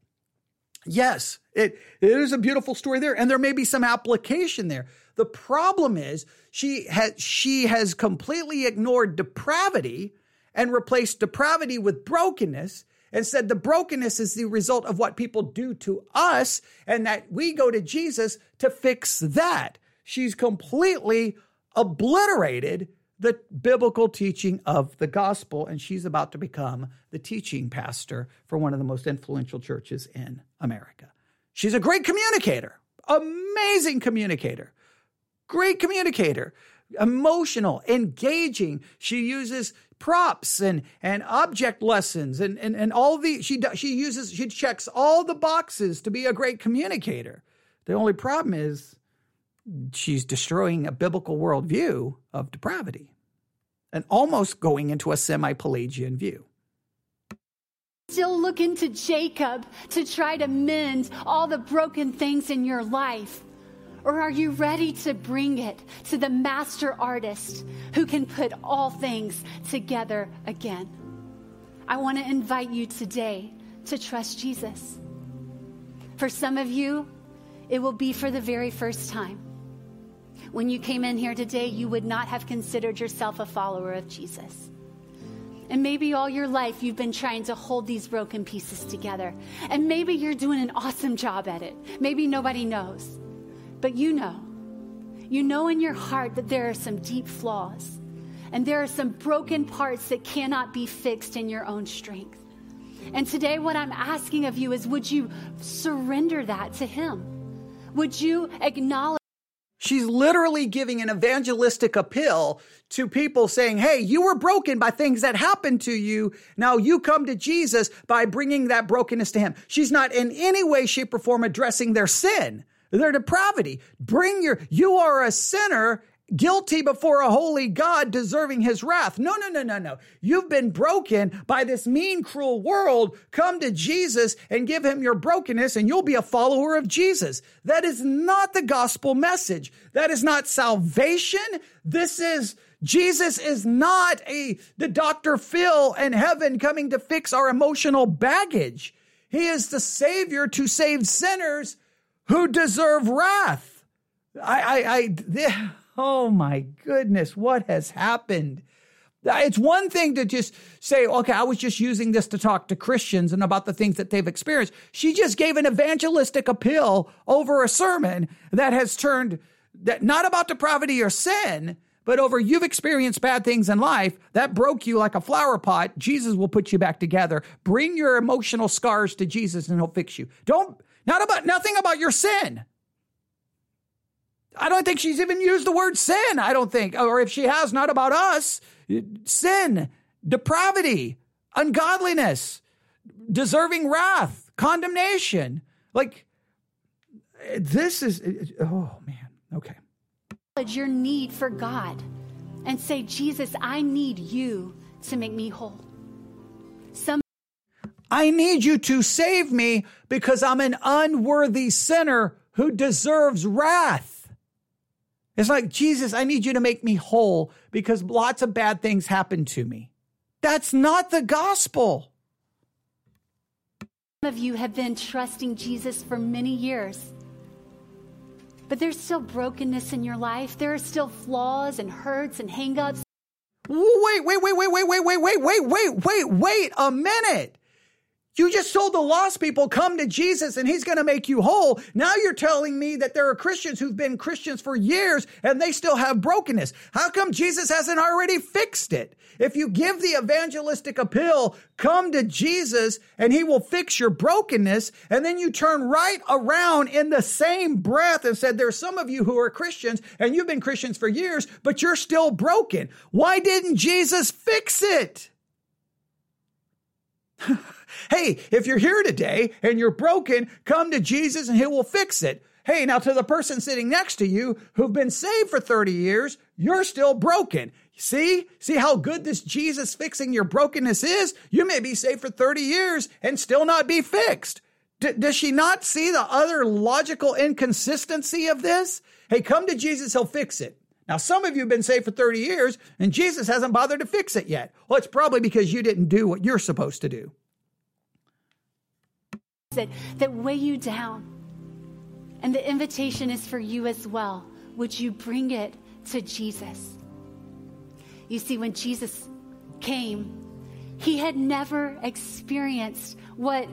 Yes, it, it is a beautiful story there, and there may be some application there. The problem is she has she has completely ignored depravity and replaced depravity with brokenness and said the brokenness is the result of what people do to us and that we go to Jesus to fix that. She's completely obliterated the biblical teaching of the gospel, and she's about to become the teaching pastor for one of the most influential churches in America. She's a great communicator, amazing communicator, great communicator, emotional, engaging. She uses props and and object lessons and and, and all the she she uses she checks all the boxes to be a great communicator. The only problem is she's destroying a biblical worldview of depravity and almost going into a semi-Pelagian view. Still looking to Jacob to try to mend all the broken things in your life. Or are you ready to bring it to the master artist who can put all things together again? I want to invite you today to trust Jesus. For some of you, it will be for the very first time. When you came in here today, you would not have considered yourself a follower of Jesus. And maybe all your life you've been trying to hold these broken pieces together. And maybe you're doing an awesome job at it. Maybe nobody knows. But you know, you know in your heart that there are some deep flaws and there are some broken parts that cannot be fixed in your own strength. And today, what I'm asking of you is would you surrender that to Him? Would you acknowledge? She's literally giving an evangelistic appeal to people saying, Hey, you were broken by things that happened to you. Now you come to Jesus by bringing that brokenness to Him. She's not in any way, shape, or form addressing their sin their depravity. Bring your, you are a sinner guilty before a holy God deserving his wrath. No, no, no, no, no. You've been broken by this mean, cruel world. Come to Jesus and give him your brokenness and you'll be a follower of Jesus. That is not the gospel message. That is not salvation. This is Jesus is not a the Dr. Phil in heaven coming to fix our emotional baggage. He is the savior to save sinners who deserve wrath. I, I, I, oh my goodness, what has happened? It's one thing to just say, okay, I was just using this to talk to Christians and about the things that they've experienced. She just gave an evangelistic appeal over a sermon that has turned that not about depravity or sin, but over you've experienced bad things in life that broke you like a flower pot. Jesus will put you back together. Bring your emotional scars to Jesus and he'll fix you. Don't not about nothing about your sin. I don't think she's even used the word sin. I don't think. Or if she has, not about us. Sin, depravity. ungodliness, deserving wrath, condemnation. Like, this is, oh man, okay. Your need for God and say, Jesus, I need you to make me whole. I need you to save me because I'm an unworthy sinner who deserves wrath. It's like, Jesus, I need you to make me whole because lots of bad things happen to me. That's not the gospel. Some of you have been trusting Jesus for many years, but there's still brokenness in your life. There are still flaws and hurts and hangups. Wait, wait, wait, wait, wait, wait, wait, wait, wait, wait, wait, wait a minute. You just told the lost people, come to Jesus and he's going to make you whole. Now you're telling me that there are Christians who've been Christians for years and they still have brokenness. How come Jesus hasn't already fixed it? If you give the evangelistic appeal, come to Jesus and he will fix your brokenness. And then you turn right around in the same breath and said, there's some of you who are Christians and you've been Christians for years, but you're still broken. Why didn't Jesus fix it? Hey, if you're here today and you're broken, come to Jesus and he will fix it. Hey, now to the person sitting next to you who've been saved for 30 years, you're still broken. See? See how good this Jesus fixing your brokenness is? You may be saved for 30 years and still not be fixed. D- does she not see the other logical inconsistency of this? Hey, come to Jesus, he'll fix it. Now, some of you have been saved for 30 years and Jesus hasn't bothered to fix it yet. Well, it's probably because you didn't do what you're supposed to do that, that weigh you down. And the invitation is for you as well. Would you bring it to Jesus? You see, when Jesus came, he had never experienced what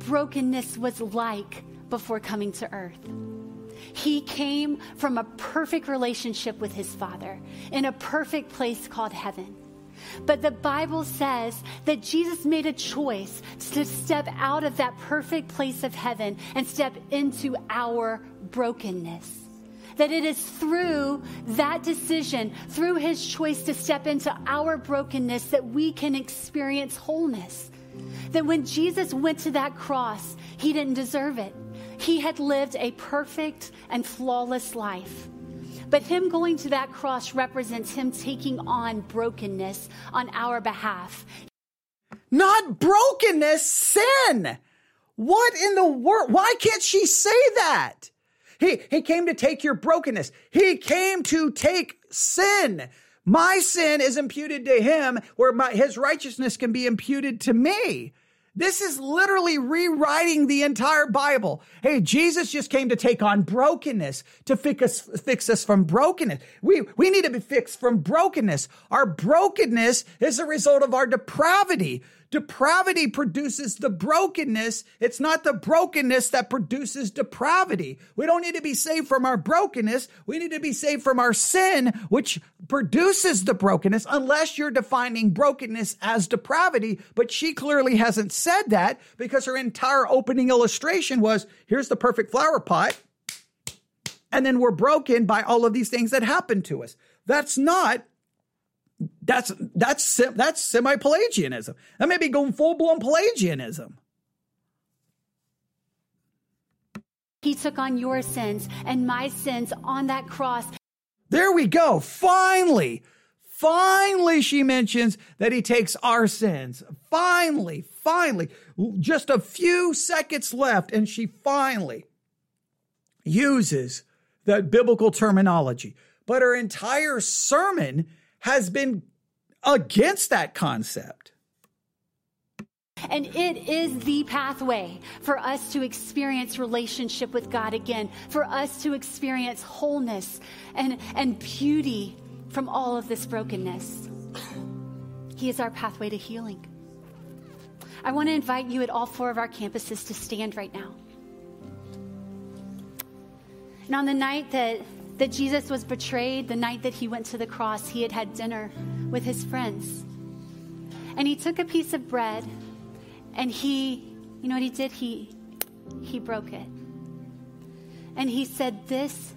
brokenness was like before coming to earth. He came from a perfect relationship with his Father in a perfect place called heaven. But the Bible says that Jesus made a choice to step out of that perfect place of heaven and step into our brokenness. That it is through that decision, through his choice to step into our brokenness, that we can experience wholeness. That when Jesus went to that cross, he didn't deserve it. He had lived a perfect and flawless life. But him going to that cross represents him taking on brokenness on our behalf. Not brokenness, sin. What in the world? Why can't she say that? He, he came to take your brokenness. He came to take sin. My sin is imputed to him where my, his righteousness can be imputed to me. This is literally rewriting the entire Bible. Hey, Jesus just came to take on brokenness, to fix us, fix us from brokenness. We, we need to be fixed from brokenness. Our brokenness is a result of our depravity. Depravity produces the brokenness. It's not the brokenness that produces depravity. We don't need to be saved from our brokenness. We need to be saved from our sin, which produces the brokenness, unless you're defining brokenness as depravity. But she clearly hasn't said that because her entire opening illustration was here's the perfect flower pot. And then we're broken by all of these things that happen to us. That's not that's that's that's semi-Pelagianism. That may be going full-blown Pelagianism. He took on your sins and my sins on that cross. There we go. Finally, finally, she mentions that he takes our sins. Finally, finally, just a few seconds left, and she finally uses that biblical terminology. But her entire sermon has been against that concept. And it is the pathway for us to experience relationship with God again, for us to experience wholeness and, and beauty from all of this brokenness. He is our pathway to healing. I want to invite you at all four of our campuses to stand right now. And on the night that that Jesus was betrayed the night that he went to the cross. He had had dinner with his friends. And he took a piece of bread and he, you know what he did? He, he broke it. And he said, This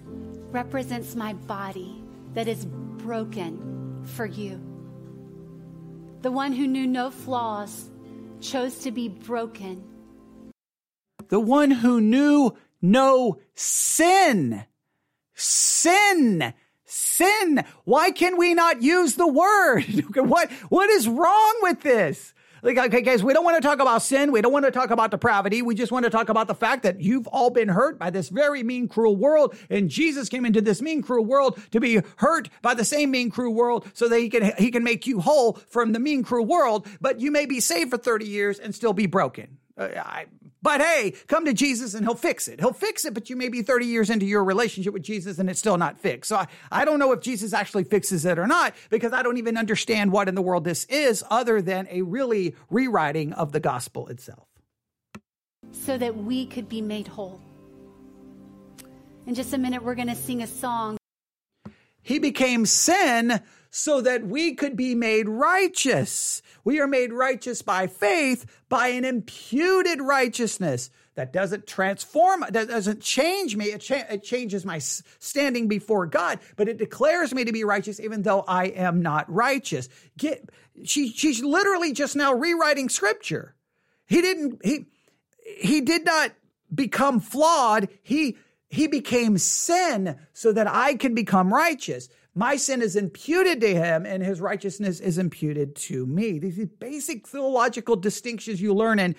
represents my body that is broken for you. The one who knew no flaws chose to be broken. The one who knew no sin. Sin. Sin. Why can we not use the word? what, what is wrong with this? Like, okay, guys, we don't want to talk about sin. We don't want to talk about depravity. We just want to talk about the fact that you've all been hurt by this very mean, cruel world. And Jesus came into this mean, cruel world to be hurt by the same mean, cruel world so that he can, he can make you whole from the mean, cruel world. But you may be saved for 30 years and still be broken. Uh, I, but hey, come to Jesus and he'll fix it. He'll fix it, but you may be 30 years into your relationship with Jesus and it's still not fixed. So I, I don't know if Jesus actually fixes it or not because I don't even understand what in the world this is other than a really rewriting of the gospel itself. So that we could be made whole. In just a minute, we're going to sing a song. He became sin so that we could be made righteous. We are made righteous by faith, by an imputed righteousness that doesn't transform, that doesn't change me. It, cha- it, changes my standing before God, but it declares me to be righteous even though I am not righteous. Get, she, she's literally just now rewriting scripture. He didn't, he, he did not become flawed. He, he became sin so that I can become righteous. My sin is imputed to him and his righteousness is imputed to me. These basic theological distinctions you learn in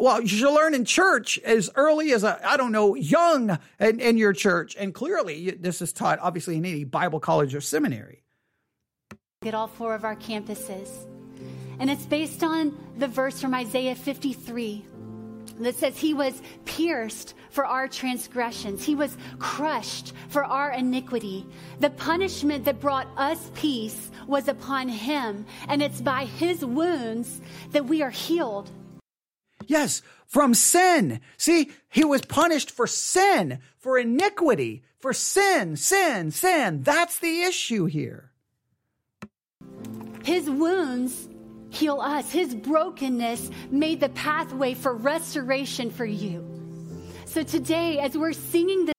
well, you should learn in church as early as I don't know, young in, in your church. And clearly, this is taught obviously in any Bible college or seminary. At all four of our campuses. And it's based on the verse from Isaiah 53 that says he was pierced for our transgressions. He was crushed for our iniquity. The punishment that brought us peace was upon him, and it's by his wounds that we are healed. Yes, from sin. See, he was punished for sin, for iniquity, for sin, sin, sin. That's the issue here. His wounds heal us. His brokenness made the pathway for restoration for you. So today, as we're singing this,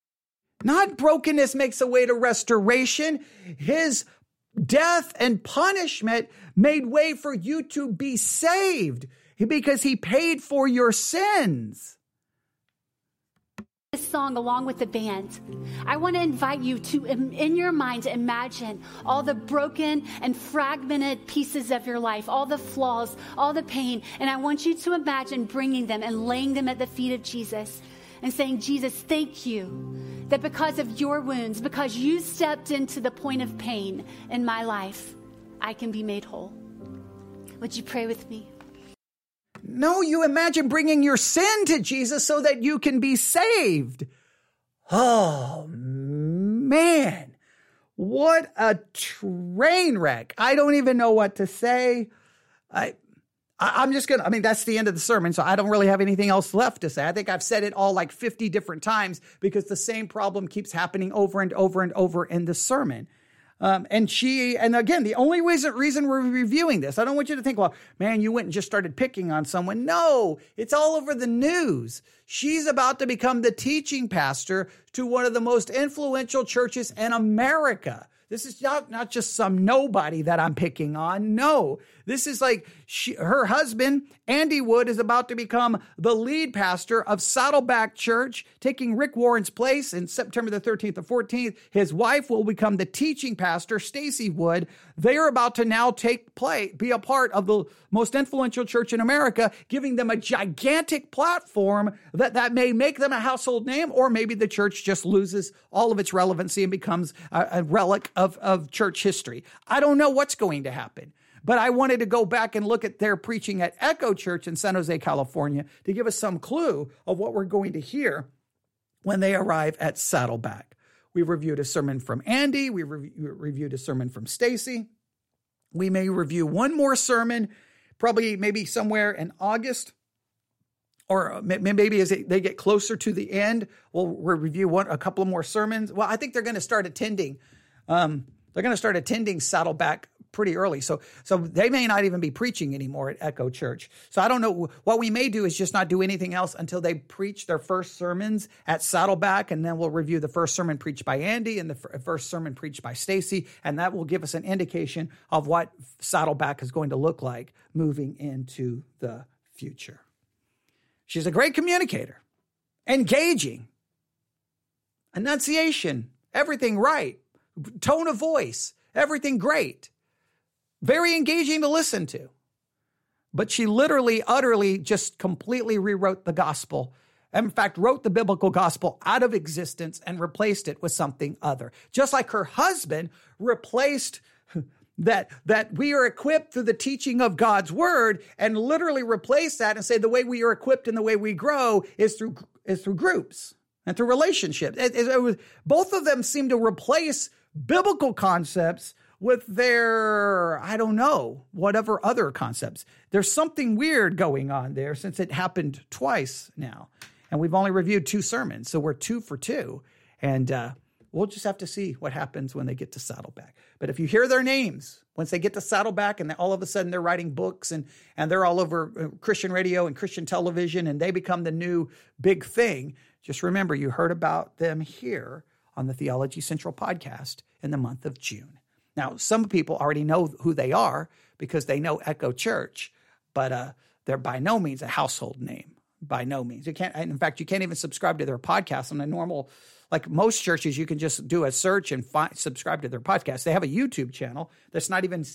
not brokenness makes a way to restoration. His death and punishment made way for you to be saved because he paid for your sins this song along with the band, I want to invite you to, in your mind, imagine all the broken and fragmented pieces of your life, all the flaws, all the pain. And I want you to imagine bringing them and laying them at the feet of Jesus and saying, Jesus, thank you that because of your wounds, because you stepped into the point of pain in my life, I can be made whole. Would you pray with me? No, you imagine bringing your sin to Jesus so that you can be saved. Oh, man. What a train wreck. I don't even know what to say. I, I am just gonna. I mean, that's the end of the sermon, so I don't really have anything else left to say. I think I've said it all like 50 different times because the same problem keeps happening over and over and over in the sermon. Um, and she, and again, the only reason, we're reviewing this, I don't want you to think, well, man, you went and just started picking on someone. No, it's all over the news. She's about to become the teaching pastor to one of the most influential churches in America. This is not, not just some nobody that I'm picking on. No, this is like she, her husband, Andy Wood, is about to become the lead pastor of Saddleback Church, taking Rick Warren's place in September the 13th or 14th. His wife will become the teaching pastor, Stacie Wood. They are about to now take play, be a part of the most influential church in America, giving them a gigantic platform that, that may make them a household name, or maybe the church just loses all of its relevancy and becomes a, a relic of, of church history. I don't know what's going to happen. But I wanted to go back and look at their preaching at Echo Church in San Jose, California to give us some clue of what we're going to hear when they arrive at Saddleback. We reviewed a sermon from Andy, we re- reviewed a sermon from Stacie. We may review one more sermon, probably maybe somewhere in August or maybe as they get closer to the end, we'll review one a couple more sermons. Well, I think they're going to start attending. Um, they're going to start attending Saddleback pretty early. So, so they may not even be preaching anymore at Echo Church. So I don't know. What we may do is just not do anything else until they preach their first sermons at Saddleback, and then we'll review the first sermon preached by Andy and the first sermon preached by Stacie, and that will give us an indication of what Saddleback is going to look like moving into the future. She's a great communicator, engaging, enunciation, everything right, tone of voice, everything great, very engaging to listen to. But she literally, utterly, just completely rewrote the gospel. In fact, wrote the biblical gospel out of existence and replaced it with something other. Just like her husband replaced that that we are equipped through the teaching of God's word and literally replace that and say the way we are equipped and the way we grow is through is through groups and through relationships. It, it, it was, both of them seem to replace biblical concepts with their, I don't know, whatever other concepts. There's something weird going on there since it happened twice now. And we've only reviewed two sermons, so we're two for two. And uh, we'll just have to see what happens when they get to Saddleback. But if you hear their names, once they get to Saddleback and all of a sudden they're writing books and, and they're all over uh, Christian radio and Christian television and they become the new big thing, just remember you heard about them here on the Theology Central podcast in the month of June. Now, some people already know who they are because they know Echo Church, but uh, they're by no means a household name. By no means. You can't. In fact, you can't even subscribe to their podcast on a normal. Like most churches, you can just do a search and find, subscribe to their podcast. They have a YouTube channel that's not even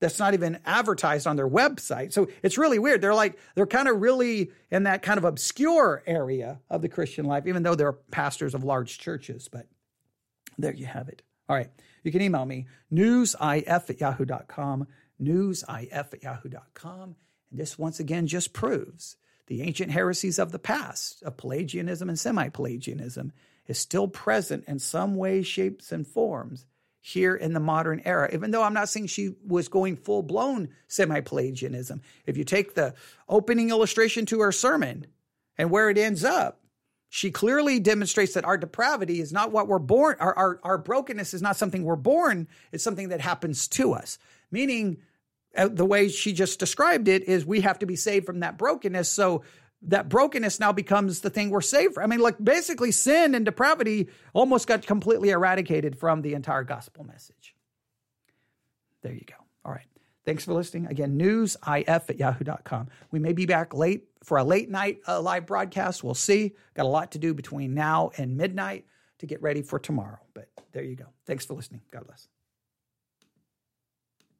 that's not even advertised on their website. So it's really weird. They're like, they're kind of really in that kind of obscure area of the Christian life, even though they're pastors of large churches. But there you have it. All right. You can email me, newsif at yahoo.com, newsif at yahoo.com. And this once again just proves the ancient heresies of the past of Pelagianism and semi Pelagianism is still present in some ways, shapes, and forms here in the modern era, even though I'm not saying she was going full blown semi Pelagianism. If you take the opening illustration to her sermon and where it ends up, she clearly demonstrates that our depravity is not what we're born, our, our, our brokenness is not something we're born, it's something that happens to us. Meaning, uh, the way she just described it is we have to be saved from that brokenness. So that brokenness now becomes the thing we're saved from. I mean, like basically sin and depravity almost got completely eradicated from the entire gospel message. There you go. All right. Thanks for listening. Again, newsif at yahoo.com. We may be back late for a late night uh, live broadcast. We'll see. Got a lot to do between now and midnight to get ready for tomorrow. But there you go. Thanks for listening. God bless.